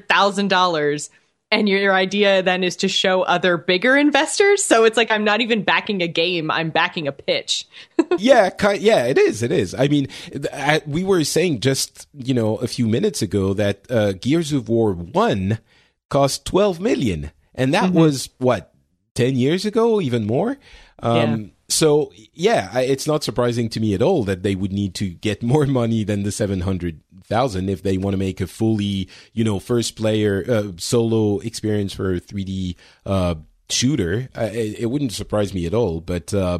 $700,000. And your, your idea then is to show other bigger investors. So it's like, I'm not even backing a game. I'm backing a pitch. yeah, yeah, it is. It is. I mean, I- we were saying just you know a few minutes ago that uh, Gears of War One cost twelve million, and that was what ten years ago, even more. Um, So yeah, it's not surprising to me at all that they would need to get more money than the seven hundred thousand if they want to make a fully you know first player uh, solo experience for a three D uh, shooter. Uh, it, it wouldn't surprise me at all, but. Uh,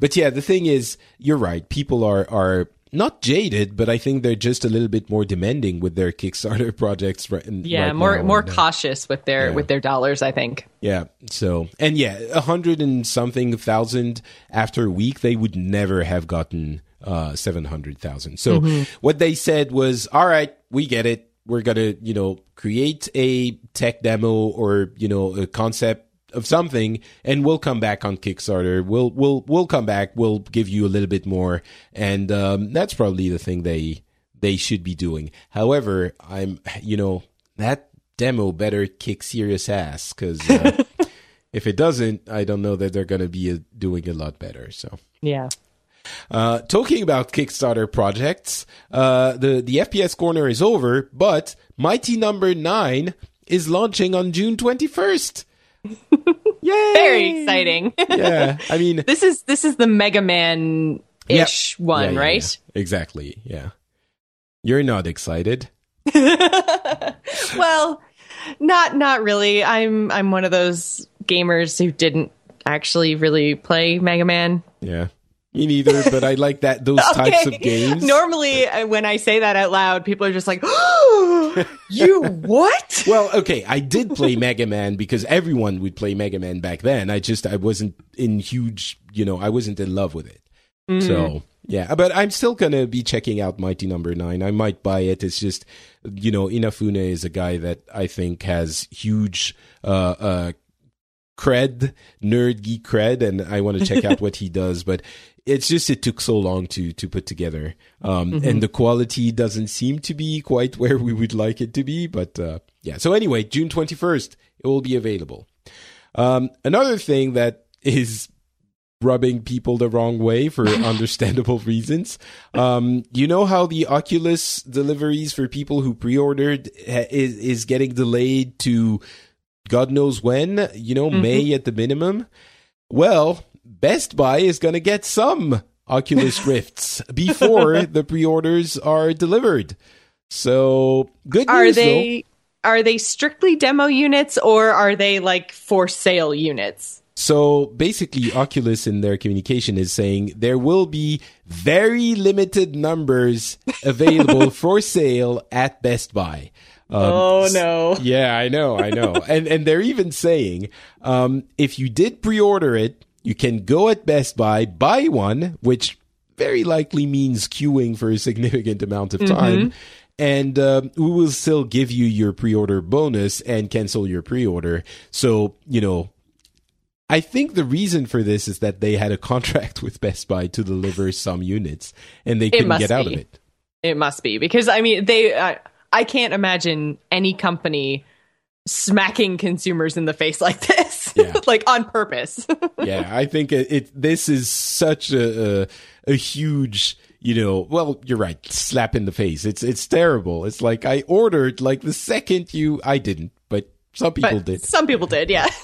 but yeah, the thing is, you're right. People are are not jaded, but I think they're just a little bit more demanding with their Kickstarter projects. Right, Yeah, right more more uh, cautious with their yeah. with their dollars, I think. yeah. So and yeah, a hundred and something thousand after a week, they would never have gotten uh seven hundred thousand. So what they said was, all right, we get it. We're gonna, you know, create a tech demo or you know a concept of something, and we'll come back on Kickstarter. We'll we'll we'll come back. We'll give you a little bit more, and um, that's probably the thing they they should be doing. However, I'm you know that demo better kick serious ass because uh, if it doesn't, I don't know that they're going to be uh, doing a lot better. So. Yeah. Uh, talking about Kickstarter projects, uh, the the FPS corner is over, but Mighty Number Nine is launching on June twenty first. Yay! Very exciting. Yeah, I mean, this is this is the Mega Man ish Yep. one, Yeah, yeah, right? yeah. Exactly. Yeah. You're not excited. well, not not really. I'm I'm one of those gamers who didn't actually really play Mega Man. Yeah. Me neither, but I like that those types of games. Normally, uh, when I say that out loud, people are just like, oh, "You what?" Well, okay, I did play Mega Man because everyone would play Mega Man back then. I just I wasn't in huge, you know, I wasn't in love with it. So yeah, but I'm still gonna be checking out Mighty Number Nine. I might buy it. It's just, you know, Inafune is a guy that I think has huge uh, uh, cred, nerd geek cred, and I want to check out what he does. But it's just it took so long to to put together, um, and the quality doesn't seem to be quite where we would like it to be. But uh, yeah, so anyway, June twenty first, it will be available. Um, another thing that is rubbing people the wrong way for understandable reasons. Um, you know how the Oculus deliveries for people who pre-ordered ha- is, is getting delayed to God knows when, you know, May mm-hmm. at the minimum. Well, Best Buy is going to get some Oculus Rifts before the pre-orders are delivered. So good Are news, though. they are they strictly demo units or are they like for sale units? So basically, Oculus in their communication is saying there will be very limited numbers available for sale at Best Buy. Um, Oh no. Yeah, I know, I know. and and they're even saying um, if you did pre-order it, you can go at Best Buy, buy one, which very likely means queuing for a significant amount of time. And um, we will still give you your pre-order bonus and cancel your pre-order. So you know, I think the reason for this is that they had a contract with Best Buy to deliver some units, and they couldn't get out be. of it. It must be because I mean they. Uh, I can't imagine any company smacking consumers in the face like this, Yeah. like on purpose. yeah, I think it, it. This is such a, a a huge, you know. Well, you're right. Slap in the face. It's it's terrible. It's like I ordered like the second you. I didn't, but some people But did. Some people did, yeah.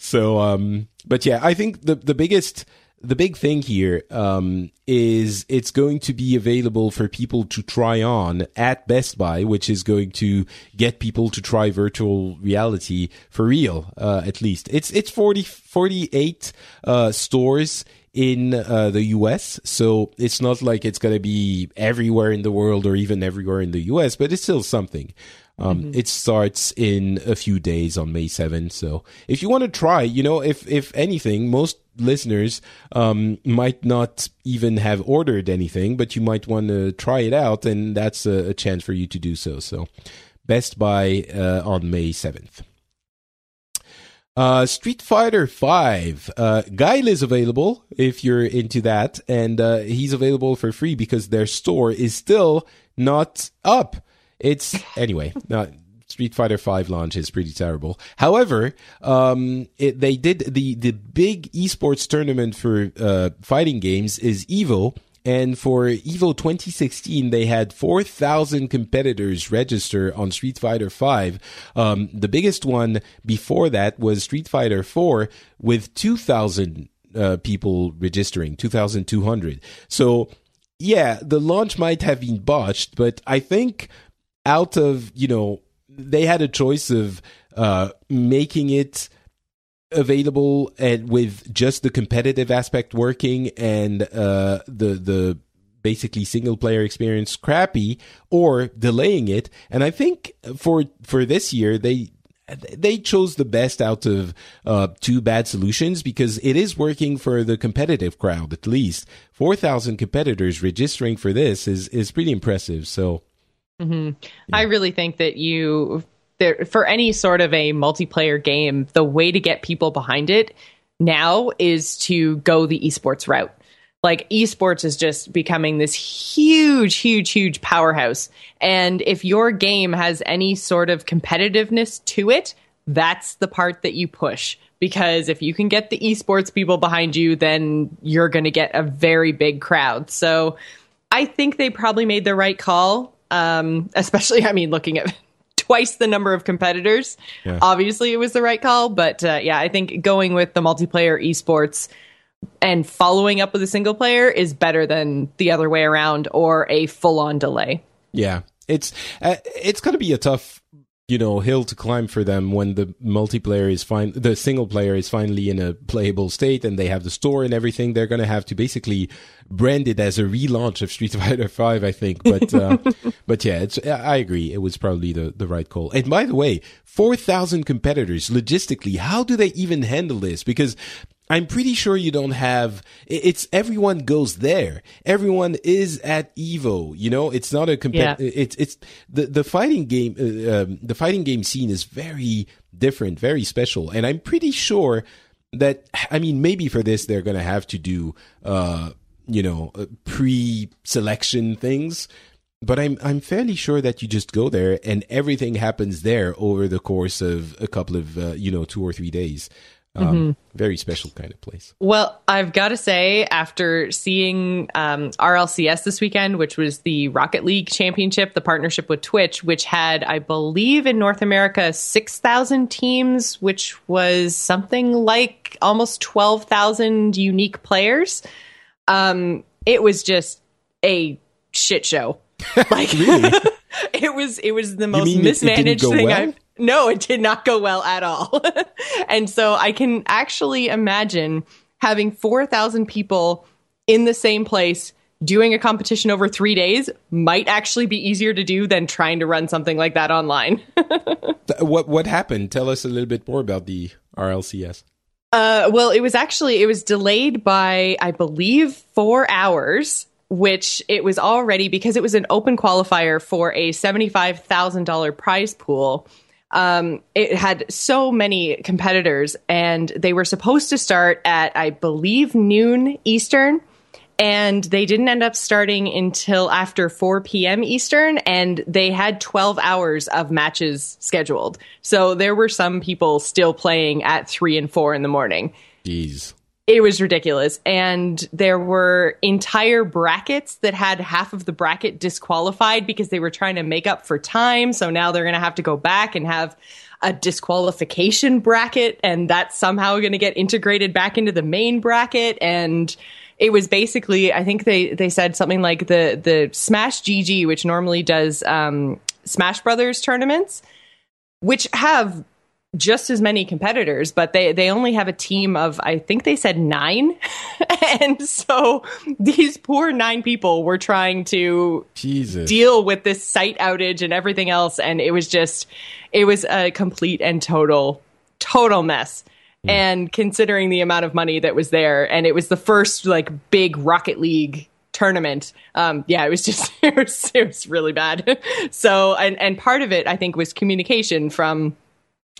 So, um, but yeah, I think the the biggest, the big thing here, um, is it's going to be available for people to try on at Best Buy, which is going to get people to try virtual reality for real, uh, at least. It's, it's 40, 48, uh, stores in uh, the US. So it's not like it's going to be everywhere in the world or even everywhere in the US, but it's still something. Um, It starts in a few days on May 7th. So if you want to try, you know, if, if anything, most listeners um, might not even have ordered anything, but you might want to try it out, and that's a, a chance for you to do so. So Best Buy uh, on May 7th. Uh, Street Fighter Five, uh, Guile is available if you're into that, and uh, he's available for free because their store is still not up. It's anyway. Not, Street Fighter Five launch is pretty terrible. However, um, it, they did the the big esports tournament for uh, fighting games is Evo. And for Evo 2016, they had 4,000 competitors register on Street Fighter 5. Um, the biggest one before that was Street Fighter 4 with 2,000 uh, people registering, 2,200. So, yeah, the launch might have been botched, but I think out of, you know, they had a choice of uh, making it available and with just the competitive aspect working and uh, the the basically single player experience crappy or delaying it. And i think for for this year they they chose the best out of uh, two bad solutions because it is working for the competitive crowd at least. 4000 competitors registering for this is is pretty impressive. So Mm-hmm. I really think that you there for any sort of a multiplayer game, the way to get people behind it now is to go the esports route. Like esports is just becoming this huge, huge, huge powerhouse. And if your game has any sort of competitiveness to it, that's the part that you push. Because if you can get the esports people behind you, then you're going to get a very big crowd. So I think they probably made the right call. Um, especially, I mean, looking at twice the number of competitors, Yeah. obviously it was the right call. But uh, yeah, I think going with the multiplayer esports and following up with a single player is better than the other way around or a full on delay. Yeah, it's uh, it's going to be a tough, you know, hill to climb for them when the multiplayer is fine, the single player is finally in a playable state, and they have the store and everything. They're going to have to basically brand it as a relaunch of Street Fighter Five, I think. But uh, but yeah, it's I agree. It was probably the the right call. And by the way, four thousand competitors logistically, how do they even handle this? Because I'm pretty sure you don't have it's everyone goes there. Everyone is at Evo, you know? It's not a compet Yeah. it's it's the the fighting game uh, um, the fighting game scene is very different, very special. And I'm pretty sure that I mean maybe for this they're going to have to do uh you know, uh, pre-selection things. But I'm I'm fairly sure that you just go there and everything happens there over the course of a couple of uh, you know two or three days. Um, Very special kind of place. Well, I've got to say, after seeing um, RLCS this weekend, which was the Rocket League Championship, the partnership with Twitch, which had, I believe, in North America, 6,000 teams, which was something like almost 12,000 unique players. Um, it was just a shit show. Like, it was it was the most mean it- it didn't mismanaged thing well? I've no, it did not go well at all. and so I can actually imagine having 4,000 people in the same place doing a competition over three days might actually be easier to do than trying to run something like that online. What what happened? Tell us a little bit more about the RLCS. Uh, well, it was actually it was delayed by I believe four hours, which it was already because it was an open qualifier for a seventy five thousand dollar prize pool. Um, it had so many competitors, and they were supposed to start at, I believe, noon Eastern. And they didn't end up starting until after 4 p.m. Eastern, and they had 12 hours of matches scheduled. So there were some people still playing at 3 and 4 in the morning. Jeez. It was ridiculous. And there were entire brackets that had half of the bracket disqualified because they were trying to make up for time. So now they're going to have to go back and have a disqualification bracket. And that's somehow going to get integrated back into the main bracket. And it was basically, I think they, they said something like the, the smash.gg, which normally does um, Smash Brothers tournaments, which have just as many competitors, but they they only have a team of I think they said nine, and so these poor nine people were trying to Jesus. deal with this site outage and everything else, and it was just it was a complete and total total mess. And considering the amount of money that was there, and it was the first like big Rocket League tournament. Um, yeah, it was just it was, it was really bad. so and and part of it I think was communication from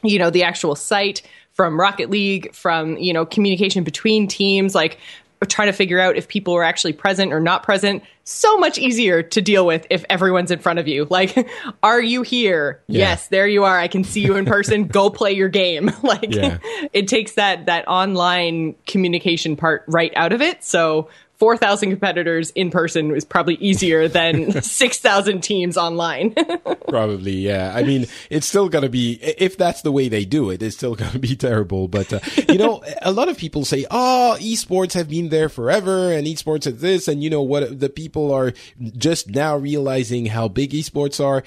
you know the actual site from rocket league from you know communication between teams like trying to figure out if people were actually present or not present. So much easier to deal with if everyone's in front of you. Like are you here? Yeah. yes there you are. I can see you in person. Go play your game. Like Yeah. it takes that that online communication part right out of it. So 4000 competitors in person is probably easier than 6000 teams online Probably, yeah. I mean, it's still gonna be if that's the way they do it, it's still gonna be terrible. But uh, you know, a lot of people say, "Oh, esports have been there forever, and esports is this," and you know what? The people are just now realizing how big esports are.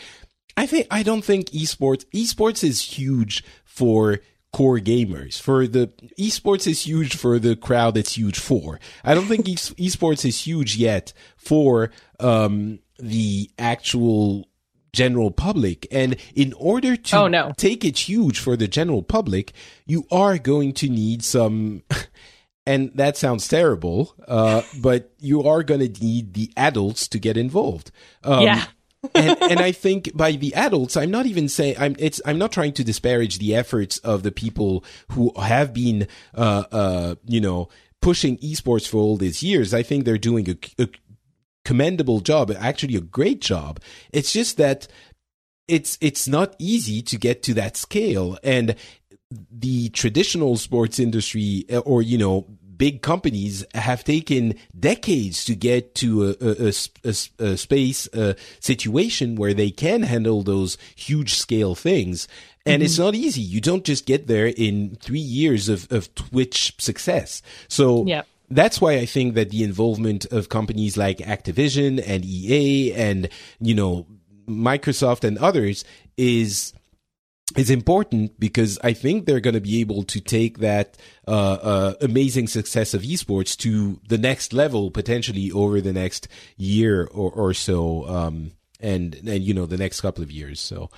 I think I don't think esports esports is huge for core gamers. For the esports is huge for the crowd it's huge for. I don't think es- esports is huge yet for um the actual general public. And in order to Oh, no. take it huge for the general public, you are going to need some. And that sounds terrible, uh, but you are going to need the adults to get involved. Um, Yeah. And, and I think by the adults, I'm not even saying I'm. It's I'm not trying to disparage the efforts of the people who have been, uh, uh, you know, pushing esports for all these years. I think they're doing a, a commendable job, actually a great job. It's just that it's it's not easy to get to that scale, and the traditional sports industry, or you know, big companies have taken decades to get to a, a, a, a, space a situation where they can handle those huge scale things. And it's mm-hmm. not easy. You don't just get there in three years of, of Twitch success. So that's why I think that the involvement of companies like Activision and EA and, you know, Microsoft and others is is important because I think they're going to be able to take that uh, uh, amazing success of esports to the next level potentially over the next year or, or so, um, and and you know the next couple of years. So,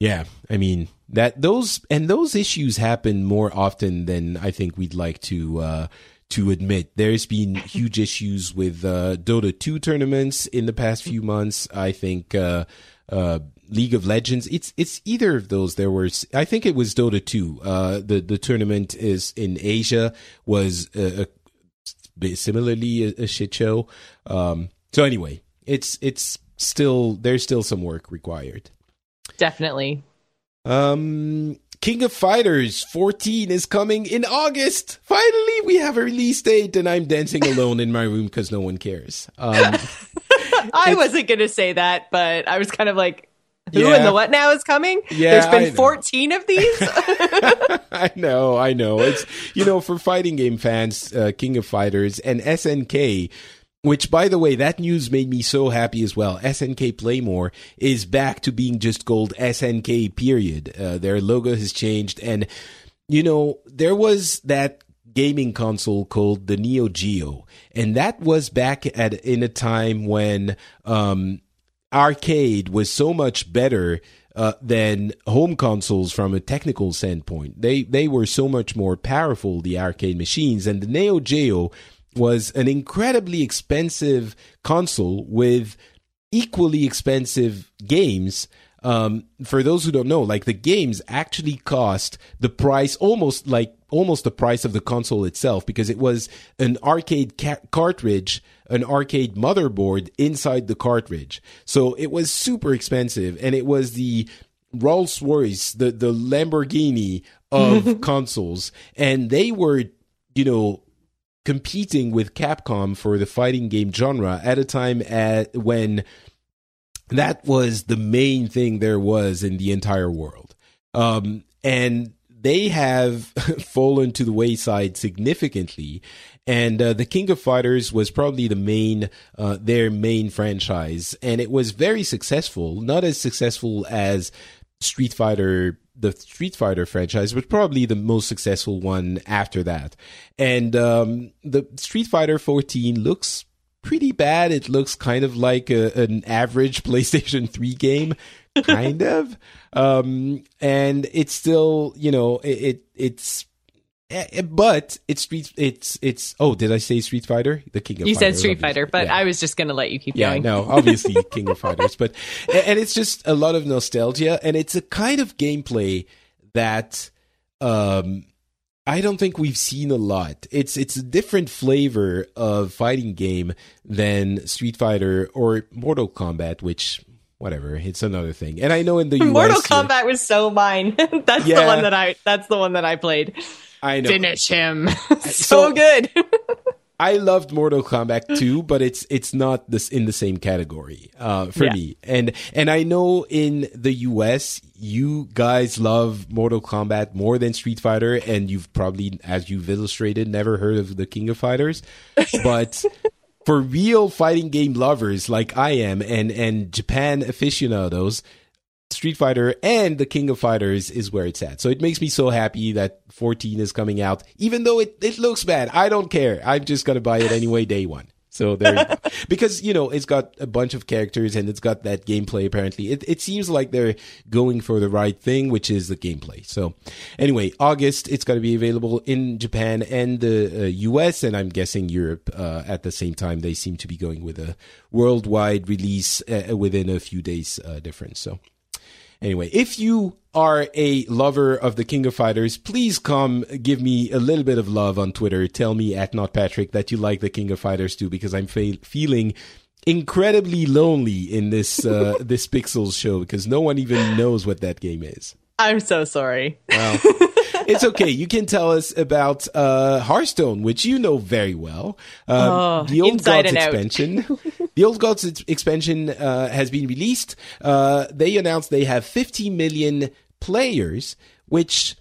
yeah, I mean that those and those issues happen more often than I think we'd like to uh, to admit. There's been huge issues with uh, Dota 2 tournaments in the past few months. I think uh, uh, League of Legends. It's it's either of those. There was I think it was Dota 2. Uh, the the tournament is in Asia was a, a similarly a, a shit show. Um, so anyway, it's it's still there's still some work required. definitely Um, King of Fighters 14 is coming in August. Finally, we have a release date, and I'm dancing alone in my room because no one cares. Um, I wasn't going to say that, but I was kind of like, who Yeah. and the what now is coming? Yeah, There's I been know. 14 of these? I know, I know. It's you know for fighting game fans, uh, King of Fighters and SNK. Which, by the way, that news made me so happy as well. SNK Playmore is back to being just called SNK. Period. Uh, their logo has changed, and you know there was that gaming console called the Neo Geo, and that was back at in a time when um, arcade was so much better uh, than home consoles from a technical standpoint. They they were so much more powerful, the arcade machines, and the Neo Geo was an incredibly expensive console with equally expensive games. Um, for those who don't know, like the games actually cost the price almost like almost the price of the console itself because it was an arcade ca- cartridge, an arcade motherboard inside the cartridge. So it was super expensive and it was the Rolls Royce, the, the Lamborghini of consoles. And they were, you know, competing with Capcom for the fighting game genre at a time at when that was the main thing there was in the entire world. Um, and they have fallen to the wayside significantly. And uh, the King of Fighters was probably the main, uh, their main franchise, and it was very successful. Not as successful as Street Fighter, the Street Fighter franchise, but probably the most successful one after that. And um, the Street Fighter 14 looks pretty bad. It looks kind of like a, an average PlayStation 3 game, kind of. Um, and it's still, you know, it, it it's eh, but it's street it's it's oh did i say street fighter the king of you fighters, said street obviously. fighter but Yeah. i was just gonna let you keep Yeah, going no, obviously King of Fighters, but and it's just a lot of nostalgia, and it's a kind of gameplay that um I don't think we've seen a lot. It's it's a different flavor of fighting game than Street Fighter or Mortal Kombat, which whatever, it's another thing. And I know in the US, Mortal you're- uh, Kombat was so mine. that's Yeah. the one that I. That's the one that I played. I know Finish him. so, So- good. I loved Mortal Kombat too, but it's it's not this in the same category uh, for Yeah. me. And and I know in the US, you guys love Mortal Kombat more than Street Fighter, and you've probably, as you've illustrated, never heard of the King of Fighters. But for real fighting game lovers like I am, and and Japan aficionados, Street Fighter and the King of Fighters is where it's at. So it makes me so happy that 14 is coming out, even though it, it looks bad. I don't care. I'm just going to buy it anyway, day one. So there you go. Because, you know, it's got a bunch of characters and it's got that gameplay apparently. It, it seems like they're going for the right thing, which is the gameplay. So anyway, August, it's going to be available in Japan and the uh, US and I'm guessing Europe uh, at the same time. They seem to be going with a worldwide release uh, within a few days uh, difference. So Anyway, if you are a lover of the King of Fighters, please come give me a little bit of love on Twitter. Tell me at not Patrick that you like the King of Fighters too, because I'm fe- feeling incredibly lonely in this uh, this Pixels show because no one even knows what that game is. I'm so sorry. Well, it's okay. You can tell us about uh, Hearthstone, which you know very well. Um, Oh, the Old Gods expansion. the Old Gods expansion uh, has been released. Uh, they announced they have 50 million players, which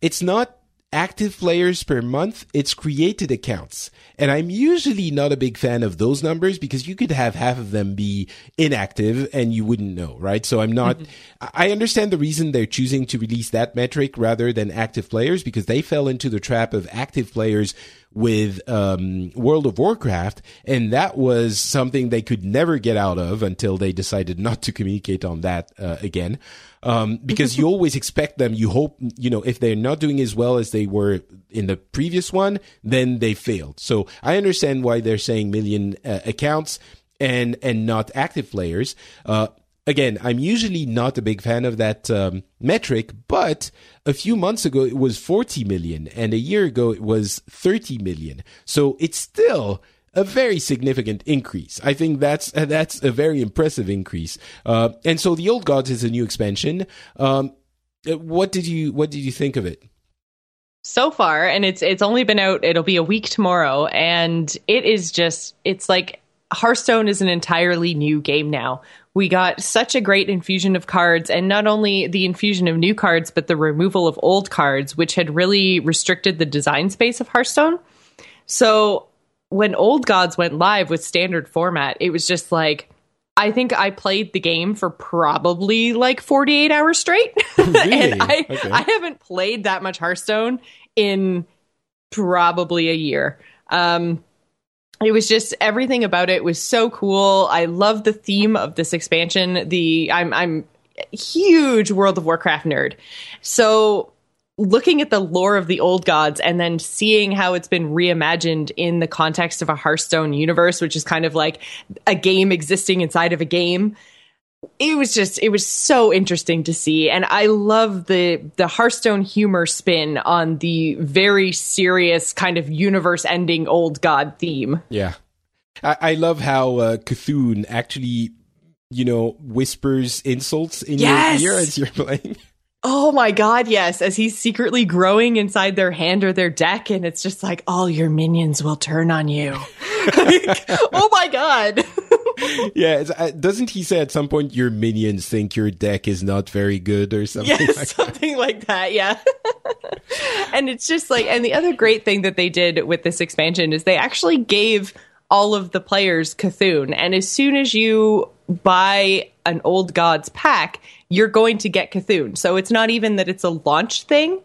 it's not active players per month, it's created accounts. And I'm usually not a big fan of those numbers because you could have half of them be inactive and you wouldn't know, right? So I'm not, mm-hmm. I understand the reason they're choosing to release that metric rather than active players because they fell into the trap of active players with um, World of Warcraft, and that was something they could never get out of until they decided not to communicate on that uh, again. Um, because you always expect them, you hope, you know, if they're not doing as well as they were in the previous one, then they failed. So I understand why they're saying million uh, accounts and and not active players. Uh, again, I'm usually not a big fan of that um, metric, but a few months ago it was 40 million, and a year ago it was 30 million. So it's still a very significant increase. I think that's that's a very impressive increase. Uh, and so the Old Gods is a new expansion. Um, uh, what did you what did you think of it? so far and it's it's only been out it'll be a week tomorrow and it is just it's like Hearthstone is an entirely new game now. We got such a great infusion of cards and not only the infusion of new cards but the removal of old cards which had really restricted the design space of Hearthstone. So when Old Gods went live with standard format, it was just like I think I played the game for probably like 48 hours straight. Really? and I Okay. I haven't played that much Hearthstone in probably a year. Um it was just everything about it was so cool. I love the theme of this expansion. The I'm I'm huge World of Warcraft nerd. So looking at the lore of the old gods and then seeing how it's been reimagined in the context of a Hearthstone universe, which is kind of like a game existing inside of a game, it was just it was so interesting to see. And i love the the hearthstone humor spin on the very serious kind of universe ending old god theme. Yeah. I, I love how uh, cthulhu actually you know whispers insults in yes! your ear as you're playing Oh my god, yes, as he's secretly growing inside their hand or their deck and it's just like all your minions will turn on you. like, oh my god. yeah, uh, doesn't he say at some point your minions think your deck is not very good or something? Yes, like something that? like that. Yeah. and it's just like, and the other great thing that they did with this expansion is they actually gave all of the players Cthulhu, and as soon as you buy an old gods pack, you're going to get Cthulhu. So it's not even that it's a launch thing.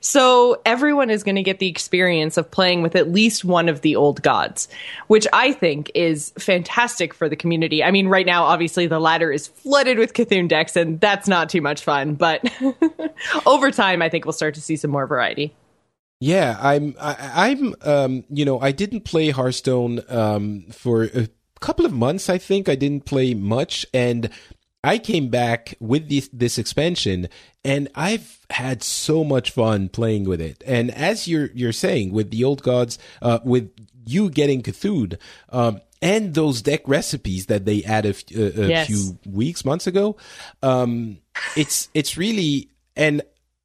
So everyone is going to get the experience of playing with at least one of the old gods, which I think is fantastic for the community. I mean, right now, obviously, the ladder is flooded with Cthulhu decks, and that's not too much fun. But over time, I think we'll start to see some more variety. Yeah, I'm. I, am Um. You know, I didn't play Hearthstone. Um. For a couple of months, I think I didn't play much, and I came back with this, this expansion and I've had so much fun playing with it. And as you're, you're saying with the old gods, uh, with you getting Cthulhu, um, and those deck recipes that they added a, a yes. few weeks, months ago, um, it's, it's really, and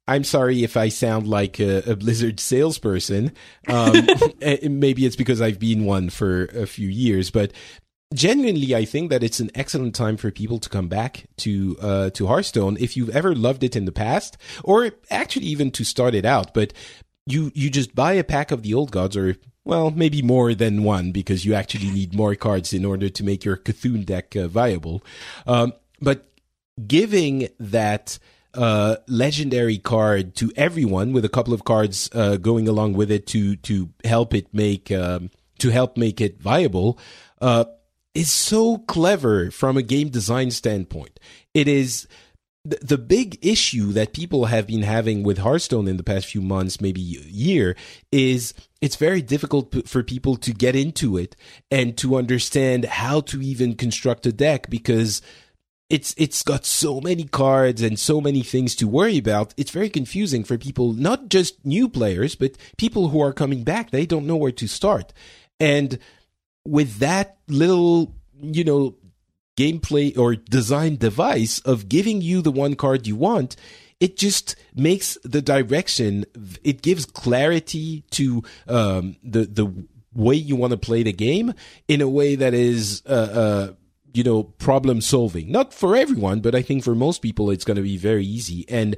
I'm sorry if I sound like a, a Blizzard salesperson. Um, maybe it's because I've been one for a few years, but genuinely i think that it's an excellent time for people to come back to uh, to hearthstone if you've ever loved it in the past or actually even to start it out. But you you just buy a pack of the old gods or well maybe more than one because you actually need more cards in order to make your Cthulhu deck uh, viable. Um, but giving that uh, legendary card to everyone with a couple of cards uh, going along with it to to help it make um, to help make it viable uh, is so clever from a game design standpoint. It is the big issue that people have been having with Hearthstone in the past few months, maybe year, is it's very difficult for people to get into it and to understand how to even construct a deck because it's it's got so many cards and so many things to worry about. It's very confusing for people, not just new players, but people who are coming back. They don't know where to start. And with that little, you know, gameplay or design device of giving you the one card you want, it just makes the direction, it gives clarity to um, the, the way you want to play the game in a way that is, uh, uh, you know, problem solving. Not for everyone, but I think for most people, it's going to be very easy. And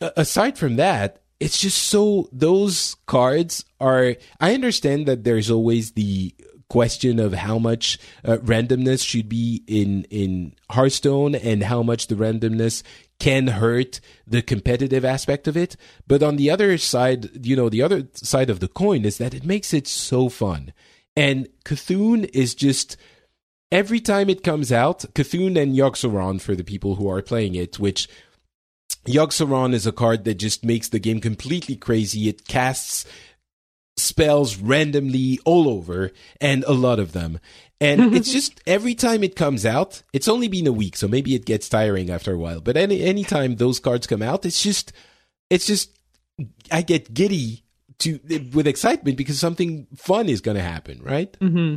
aside from that, it's just so those cards are i understand that there's always the question of how much uh, randomness should be in in hearthstone and how much the randomness can hurt the competitive aspect of it. But on the other side you know the other side of the coin is that it makes it so fun. And Cthulhu is just every time it comes out Cthulhu and Yogg-Saron for the people who are playing it which Yogg-Saron is a card that just makes the game completely crazy. It casts spells randomly all over and a lot of them. And it's just every time it comes out, it's only been a week, so maybe it gets tiring after a while. But any anytime those cards come out, it's just it's just I get giddy to with excitement because something fun is going to happen, right? Mm-hmm.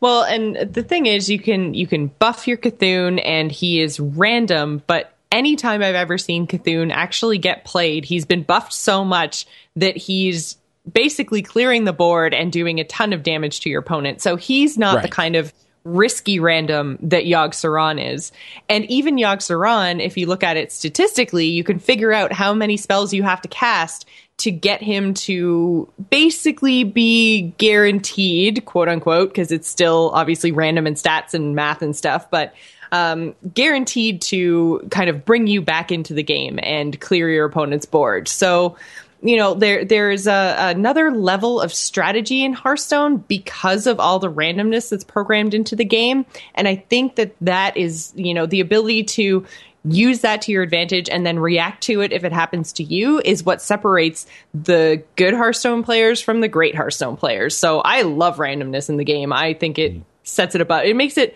Well, and the thing is, you can you can buff your Cthulhu, and he is random, but anytime I've ever seen Cthulhu actually get played, he's been buffed so much that he's basically clearing the board and doing a ton of damage to your opponent. So he's not right. the kind of risky random that Yogg-Saron is. And even Yogg-Saron, if you look at it statistically, you can figure out how many spells you have to cast to get him to basically be guaranteed, quote unquote, because it's still obviously random in stats and math and stuff, but um, guaranteed to kind of bring you back into the game and clear your opponent's board. So, you know, there there's a, another level of strategy in Hearthstone because of all the randomness that's programmed into the game, and I think that that is, you know, the ability to use that to your advantage and then react to it if it happens to you is what separates the good Hearthstone players from the great Hearthstone players. So I love randomness in the game. I think it sets it above. It makes it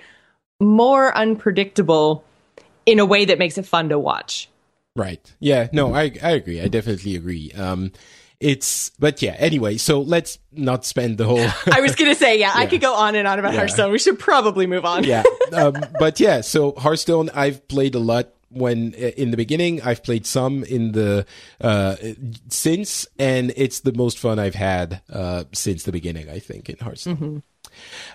more unpredictable in a way that makes it fun to watch. Right. Yeah. No, I I agree. I definitely agree. Um, it's but yeah. Anyway, so let's not spend the whole. I was gonna say yeah, I could go on and on about Yeah. Hearthstone. We should probably move on. yeah. Um, but yeah. So Hearthstone, I've played a lot when in the beginning. I've played some in the uh since, and it's the most fun I've had uh since the beginning. I think in Hearthstone.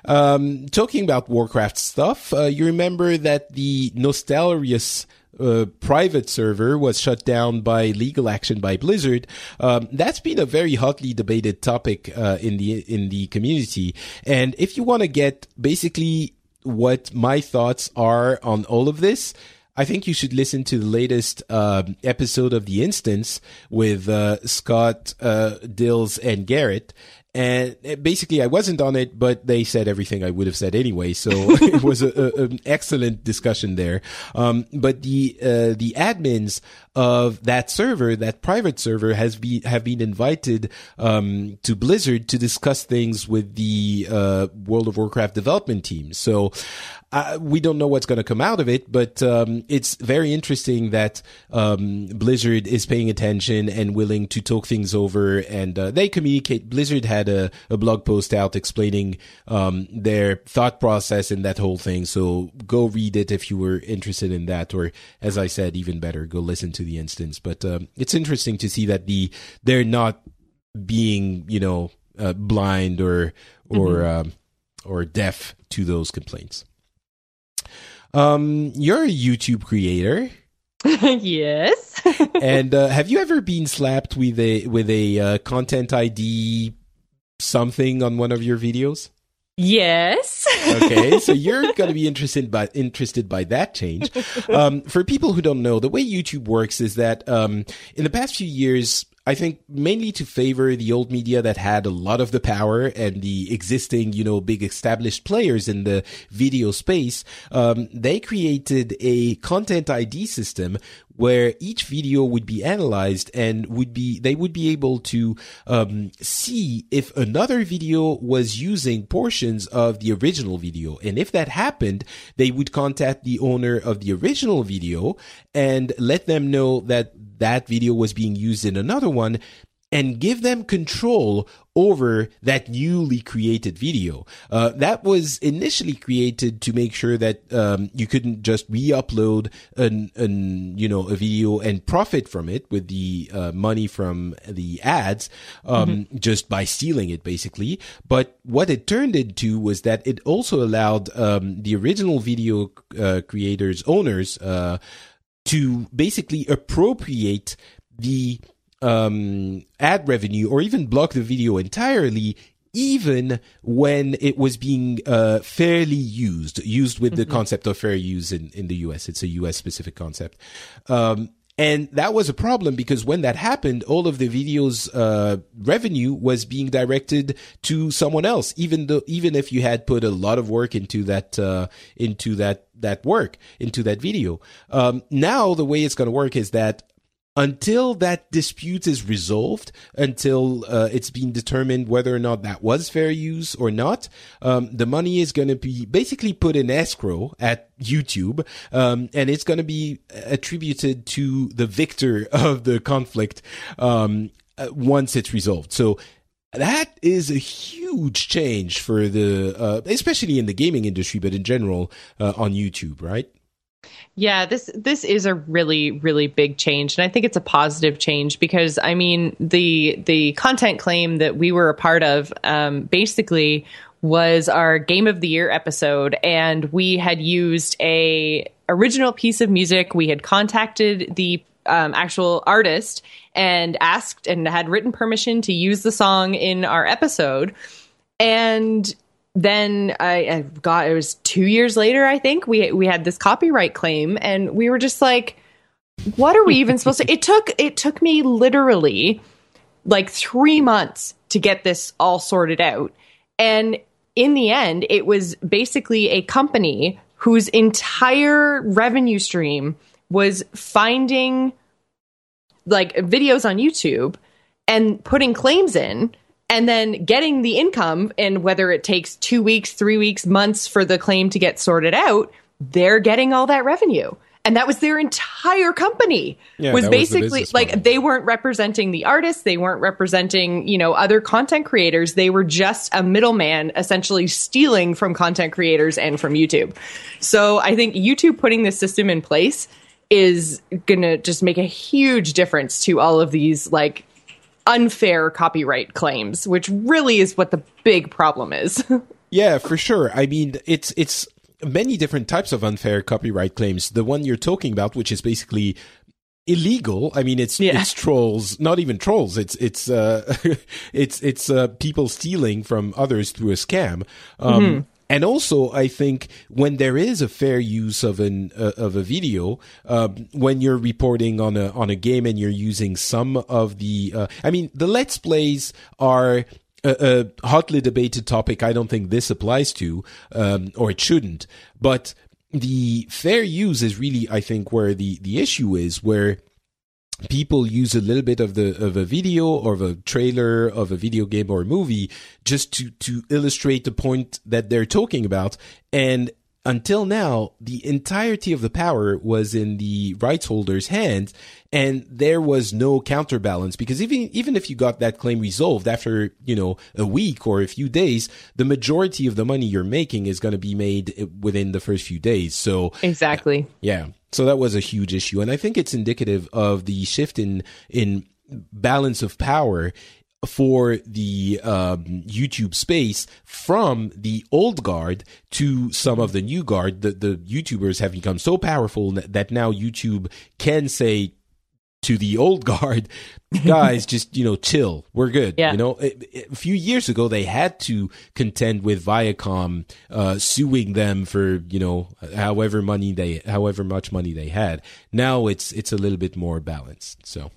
Um, talking about Warcraft stuff, uh, you remember that the Nostalrius uh, private server was shut down by legal action by Blizzard. Um, that's been a very hotly debated topic uh, in the in the community. And if you want to get basically what my thoughts are on all of this, I think you should listen to the latest um, episode of The Instance with uh, Scott, uh, Dills, and Garrett. And basically, I wasn't on it, but they said everything I would have said anyway. So it was a, a, an excellent discussion there. Um, but the uh, the admins of that server, that private server, has be have been invited um, to Blizzard to discuss things with the uh, World of Warcraft development team. So uh, we don't know what's going to come out of it, but um, it's very interesting that um, Blizzard is paying attention and willing to talk things over, and uh, they communicate. Blizzard had a, a blog post out explaining um, their thought process and that whole thing. So go read it if you were interested in that, or as I said, even better, go listen to the instance. But um, it's interesting to see that the they're not being, you know, uh, blind or or um, or deaf to those complaints. Um, you're a YouTube creator, yes. and uh, have you ever been slapped with a with a uh, content ID something on one of your videos? yes. Okay, so you're going to be interested by interested by that change. Um, for people who don't know, the way YouTube works is that um, in the past few years. I think mainly to favor the old media that had a lot of the power and the existing, you know, big established players in the video space, um, they created a content ID system where each video would be analyzed and would be they would be able to um, see if another video was using portions of the original video. And if that happened they would contact the owner of the original video and let them know that that video was being used in another one and give them control over that newly created video. Uh, that was initially created to make sure that um, you couldn't just re-upload an, an you know a video and profit from it with the uh, money from the ads um, just by stealing it basically. But what it turned into was that it also allowed um, the original video uh, creators owners uh, to basically appropriate the um, ad revenue or even block the video entirely even when it was being uh, fairly used, used with the concept of fair use in, in the US. It's a US specific concept. Um, and that was a problem because when that happened, all of the video's uh, revenue was being directed to someone else, even though even if you had put a lot of work into that uh, into that that work into that video. Um, now the way it's going to work is that until that dispute is resolved, until uh, it's been determined whether or not that was fair use or not, um, the money is going to be basically put in escrow at YouTube, um, and it's going to be attributed to the victor of the conflict um, uh, once it's resolved. So that is a huge change for the, uh, especially in the gaming industry, but in general uh, on YouTube, right? Yeah, this this is a really really big change and I think it's a positive change because I mean the the content claim that we were a part of um, basically was our game of the year episode and we had used a original piece of music. We had contacted the um, actual artist and asked and had written permission to use the song in our episode and then I, I got it was two years later I think we we had this copyright claim and we were just like what are we even supposed to it took it took me literally like three months to get this all sorted out. And in the end it was basically a company whose entire revenue stream was finding like videos on youtube and putting claims in and then getting the income and whether it takes two weeks, three weeks, months for the claim to get sorted out, they're getting all that revenue. And that was their entire company. Yeah, was that was the basically like model. they weren't representing the artists, they weren't representing, you know, other content creators. They were just a middleman essentially stealing from content creators and from YouTube. So I think YouTube putting this system in place is going to just make a huge difference to all of these like unfair copyright claims, which really is what the big problem is. Yeah, for sure. I mean, it's it's many different types of unfair copyright claims. The one you're talking about, which is basically illegal. I mean, it's Yeah. it's trolls, not even trolls. It's it's uh, it's it's uh, people stealing from others through a scam. Um, And also, I think when there is a fair use of an uh, of a video, um, when you're reporting on a on a game and you're using some of the, uh, I mean, the let's plays are a, a hotly debated topic. I don't think this applies to, um, or it shouldn't. But the fair use is really, I think, where the the issue is, where people use a little bit of the of a video or of a trailer of a video game or a movie just to to illustrate the point that they're talking about. And until now the entirety of the power was in the rights holder's hands and there was no counterbalance because even even if you got that claim resolved after you know a week or a few days the majority of the money you're making is going to be made eh, within the first few days so exactly. yeah. So that was a huge issue. And I think it's indicative of the shift in, in balance of power for the um, YouTube space from the old guard to some of the new guard. The, the YouTubers have become so powerful that now YouTube can say to the old guard, guys, just, you know, chill. We're good. Yeah. You know, a, a few years ago, they had to contend with Viacom, uh, suing them for, you know, however money they, however much money they had. Now it's, it's a little bit more balanced. So.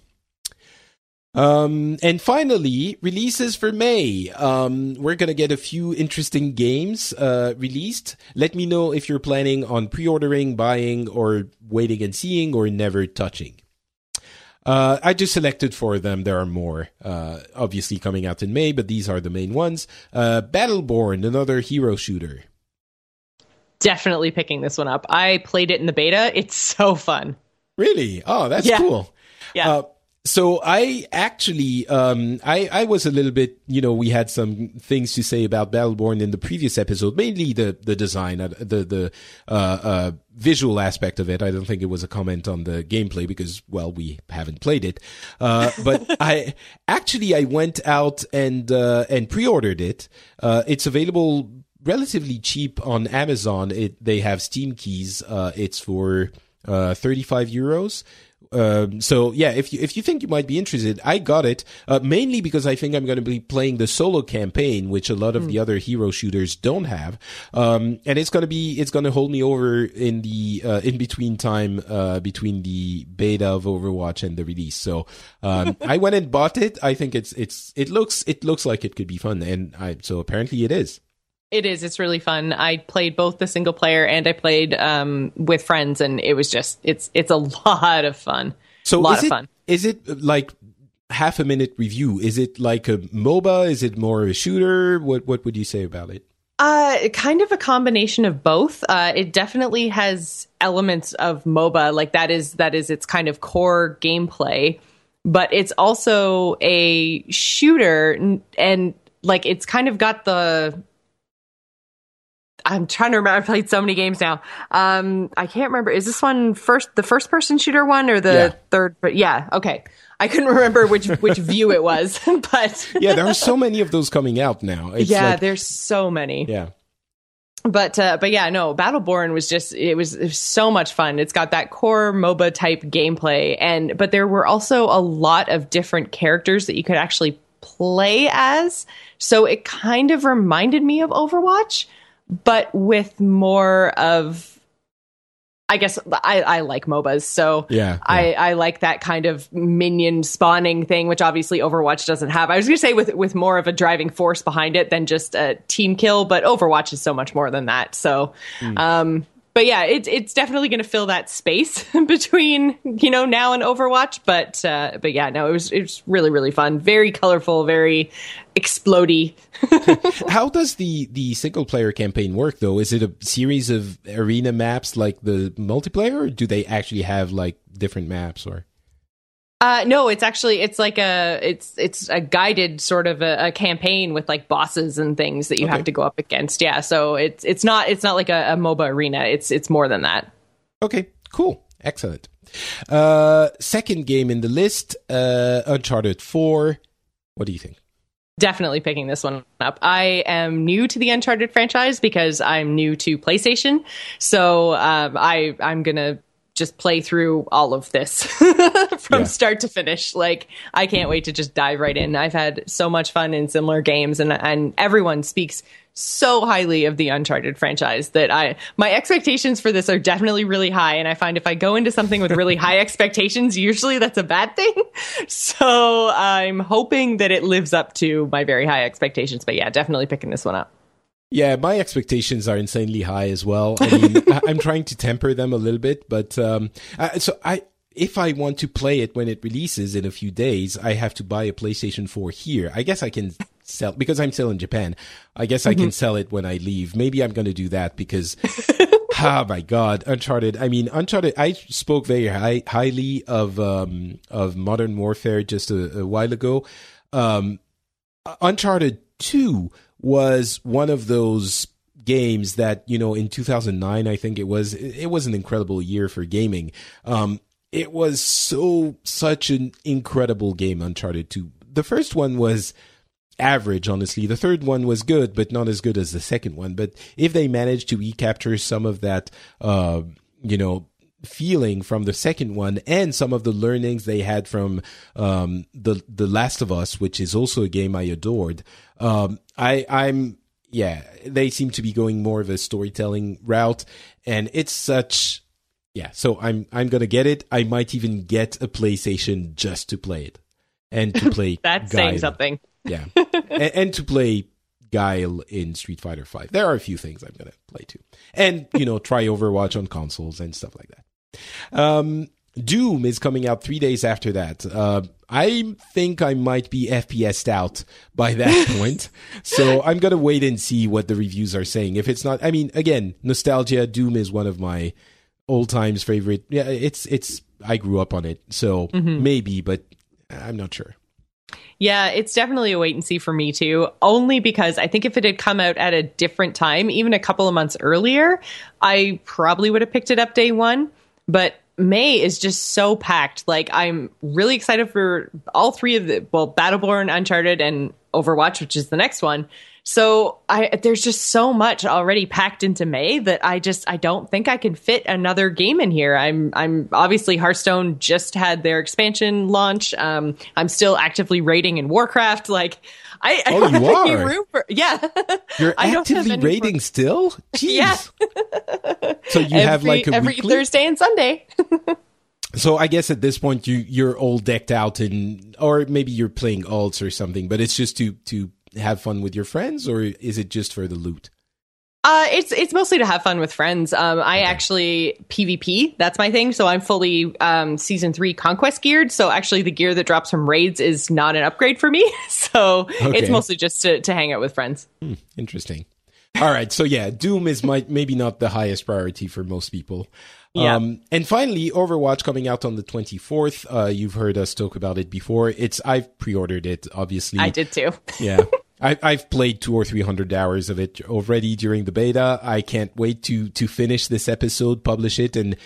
Um, and finally, releases for May. Um, we're gonna get a few interesting games, uh, released. Let me know if you're planning on pre-ordering, buying, or waiting and seeing, or never touching. Uh, I just selected four of them. There are more, uh, obviously coming out in May, but these are the main ones. Uh, Battleborn, another hero shooter. Definitely picking this one up. I played it in the beta. It's so fun. Really? Oh, that's Yeah. cool. Yeah. So I actually, um, I, I was a little bit, you know, we had some things to say about Battleborn in the previous episode, mainly the, the design, uh, the, the, uh, uh, visual aspect of it. I don't think it was a comment on the gameplay because, well, we haven't played it. Uh, but I, actually, I went out and, uh, and pre-ordered it. Uh, it's available relatively cheap on Amazon. It, they have Steam keys. Uh, it's for, uh, 35 euros. Um, so yeah, if you if you think you might be interested, I got it uh, mainly because I think I'm going to be playing the solo campaign, which a lot of the other hero shooters don't have, um, and it's going to be it's going to hold me over in the uh, in between time uh, between the beta of Overwatch and the release. So um, I went and bought it. I think it's it's it looks it looks like it could be fun, and I so apparently it is. It is. It's really fun. I played both the single player and I played um, with friends, and it was just it's it's a lot of fun. So a lot is of it, fun. Is it like half a minute review? Is it like a MOBA? Is it more of a shooter? What what would you say about it? Uh, kind of a combination of both. Uh, it definitely has elements of MOBA, like that is that is its kind of core gameplay, but it's also a shooter, n- and like it's kind of got the. I'm trying to remember. I've played so many games now. Um, I can't remember. Is this one first the first person shooter one or the Yeah. third? But yeah, okay. I couldn't remember which which view it was, but Yeah, there are so many of those coming out now. It's yeah, like, there's so many yeah. but uh, but yeah, no, Battleborn was just it was, it was so much fun. It's got that core MOBA type gameplay, and but there were also a lot of different characters that you could actually play as. So it kind of reminded me of Overwatch, but with more of. I guess I, I like MOBAs, so Yeah, I, I like that kind of minion spawning thing, which obviously Overwatch doesn't have. I was going to say with with more of a driving force behind it than just a team kill, but Overwatch is so much more than that. So, Hmm. um, but yeah, it's it's definitely going to fill that space between you know now and Overwatch. But uh, but yeah, no, it was it was really really fun, very colorful, very explody. How does the the single player campaign work though? Is it a series of arena maps like the multiplayer, or do they actually have like different maps or? Uh, no, it's actually it's like a it's it's a guided sort of a, a campaign with like bosses and things that you Okay. have to go up against. Yeah, so it's it's not it's not like a, a MOBA arena. It's it's more than that. Okay, cool, excellent. Uh, second game in the list, uh, Uncharted Four. What do you think? Definitely picking this one up. I am new to the Uncharted franchise because I'm new to PlayStation, so um, I I'm gonna just play through all of this from Yeah. start to finish. Like I can't wait to just dive right in. I've had so much fun in similar games, and and everyone speaks so highly of the Uncharted franchise that I my expectations for this are definitely really high. And I find if I go into something with really high expectations, usually that's a bad thing. So I'm hoping that it lives up to my very high expectations. But yeah, definitely picking this one up. Yeah, my expectations are insanely high as well. I mean, I- I'm trying to temper them a little bit, but um, uh, so I. If I want to play it when it releases in a few days, I have to buy a PlayStation 4 here. I guess I can sell because I'm still in Japan. I guess I can sell it when I leave. Maybe I'm going to do that because oh my god, Uncharted. I mean, Uncharted. I spoke very high, highly of um, of Modern Warfare just a, a while ago. Um, Uncharted Two was one of those games that you know in 2009 I think it was it was an incredible year for gaming. Um, it was so such an incredible game, Uncharted Two. The first one was average, honestly. The third one was good, but not as good as the second one. But if they managed to recapture some of that, uh, you know, feeling from the second one and some of the learnings they had from um, the the Last of Us, which is also a game I adored, um, I I'm yeah, they seem to be going more of a storytelling route, and it's such. Yeah, so I'm I'm gonna get it. I might even get a PlayStation just to play it, and to play. That's saying something. Yeah, and, and to play Guile in Street Fighter Five. There are a few things I'm gonna play too, and you know try Overwatch on consoles and stuff like that. Um, Doom is coming out three days after that. Uh, I think I might be FPS'd out by that point, so I'm gonna wait and see what the reviews are saying. If it's not, I mean, again, nostalgia. Doom is one of my old times favorite. Yeah, it's it's. I grew up on it, so maybe, but I'm not sure. Yeah, it's definitely a wait and see for me too. Only because I think if it had come out at a different time, even a couple of months earlier, I probably would have picked it up day one. But May is just so packed. Like I'm really excited for all three of the well, Battleborn, Uncharted, and Overwatch, which is the next one. So I there's just so much already packed into May that I just I don't think I can fit another game in here. I'm I'm obviously Hearthstone just had their expansion launch. Um, I'm still actively raiding in Warcraft. Like I, I Oh, don't you have any are? room for yeah. You're I actively raiding still? Jeez. Yeah. so you have like a every weekly. Thursday and Sunday. So I guess at this point you you're all decked out in, or maybe you're playing alts or something. But it's just to to have fun with your friends, or is it just for the loot? Uh, it's it's mostly to have fun with friends. Um, I actually PvP. That's my thing. So I'm fully um, season three conquest geared. So actually, the gear that drops from raids is not an upgrade for me. So Okay. it's mostly just to, to hang out with friends. Hmm, Interesting. All right, so yeah, Doom is my, maybe not the highest priority for most people. Yeah. Um, and finally, Overwatch coming out on the 24th. Uh, you've heard us talk about it before. It's I've pre-ordered it, obviously. I did too. yeah. I, I've played two or three hundred hours of it already during the beta. I can't wait to to finish this episode, publish it, and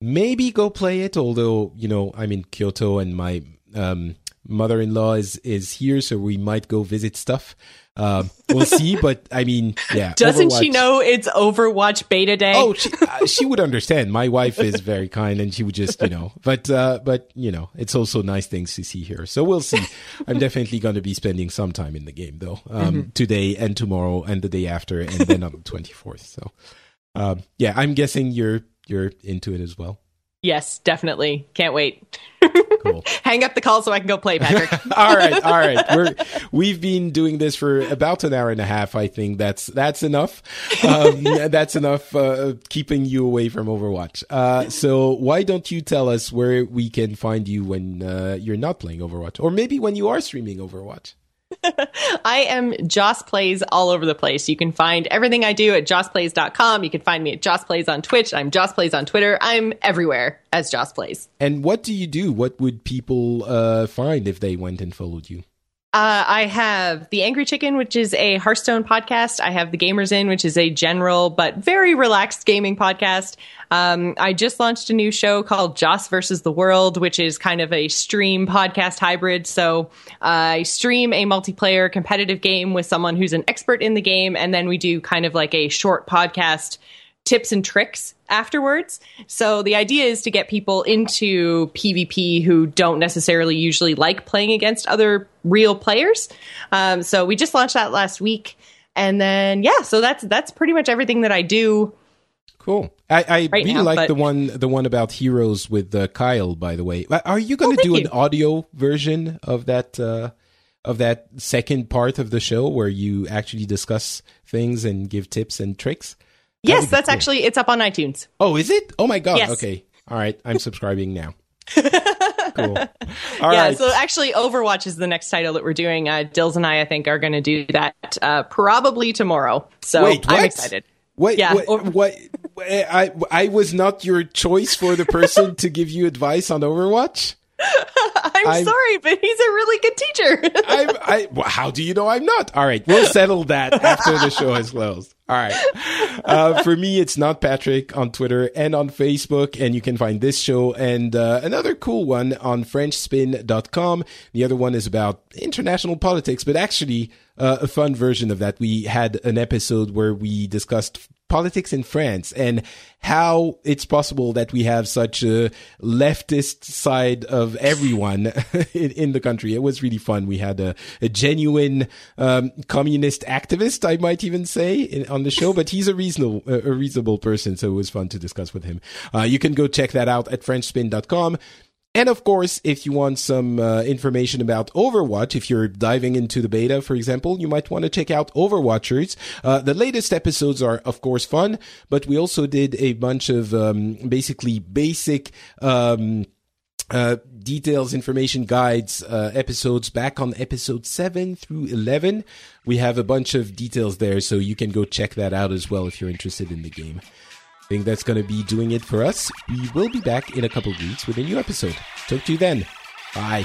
maybe go play it. Although you know I'm in Kyoto and my um, mother-in-law is is here, so we might go visit stuff. Um, we'll see, but I mean, yeah. Doesn't she know it's Overwatch beta day? Oh, she, uh, she would understand. My wife is very kind, and she would just, you know. But, uh, but you know, it's also nice things to see here. So we'll see. I'm definitely going to be spending some time in the game, though, um, today and tomorrow and the day after, and then on the 24th. So, um, yeah, I'm guessing you're you're into it as well. yes, definitely. Can't wait. cool. Hang up the call so I can go play, Patrick. all right, all right. We're we've been doing this for about an hour and a half. I think that's that's enough. Um, that's enough uh, keeping you away from Overwatch. Uh, so why don't you tell us where we can find you when uh, you're not playing Overwatch, or maybe when you are streaming Overwatch? I am Joce Plays all over the place. You can find everything I do at joceplays.com. You can find me at Joce Plays on Twitch. I'm Joce Plays on Twitter. I'm everywhere as Joce Plays. And what do you do? What would people uh, find if they went and followed you? Uh, I have The Angry Chicken, which is a Hearthstone podcast. I have The Gamers' Inn, which is a general but very relaxed gaming podcast. Um, I just launched a new show called Joce versus the World, which is kind of a stream podcast hybrid. So uh, I stream a multiplayer competitive game with someone who's an expert in the game, and then we do kind of like a short podcast tips and tricks afterwards. So the idea is to get people into PvP who don't necessarily usually like playing against other real players. Um, so we just launched that last week, and then yeah, so that's that's pretty much everything that I do. Cool. I, I Right really now, like but- the one the one about heroes with uh, Kyle. By the way, Uh, are you going to Oh, thank do an you. audio version of that uh, of that second part of the show where you actually discuss things and give tips and tricks? Yes, that's cool. actually it's up on iTunes. Oh, is it? Oh my god. Yes. Okay. All right. I'm subscribing now. cool. All yeah, right. so actually, Overwatch is the next title that we're doing. Uh, Dills and I, I think, are going to do that uh, probably tomorrow. So Wait. I'm excited. Wait, Yeah, what, what? I I was not your choice for the person to give you advice on Overwatch. I'm, I'm- sorry, but he's a really good teacher. I'm, I, well, how do you know I'm not? All right, we'll settle that after the show is closed. All right. Uh, for me, it's not Patrick on Twitter and on Facebook, and you can find this show and uh, another cool one on FrenchSpin.com. The other one is about international politics, but actually uh, a fun version of that. We had an episode where we discussed politics in France and how it's possible that we have such a leftist side of everyone in, in the country. It was really fun. We had a, a genuine um, communist activist, I might even say, in, on the show, but he's a reasonable, a reasonable person, so it was fun to discuss with him. Uh, you can go check that out at FrenchSpin.com. And of course, if you want some uh, information about Overwatch, if you're diving into the beta, for example, you might want to check out Overwatchers. Uh, the latest episodes are, of course, fun, but we also did a bunch of um, basically basic. Um, uh, details, information guides, uh, episodes back on episode 7 through 11. We have a bunch of details there, so you can go check that out as well if you're interested in the game. I think that's going to be doing it for us. We will be back in a couple weeks with a new episode. Talk to you then. Bye.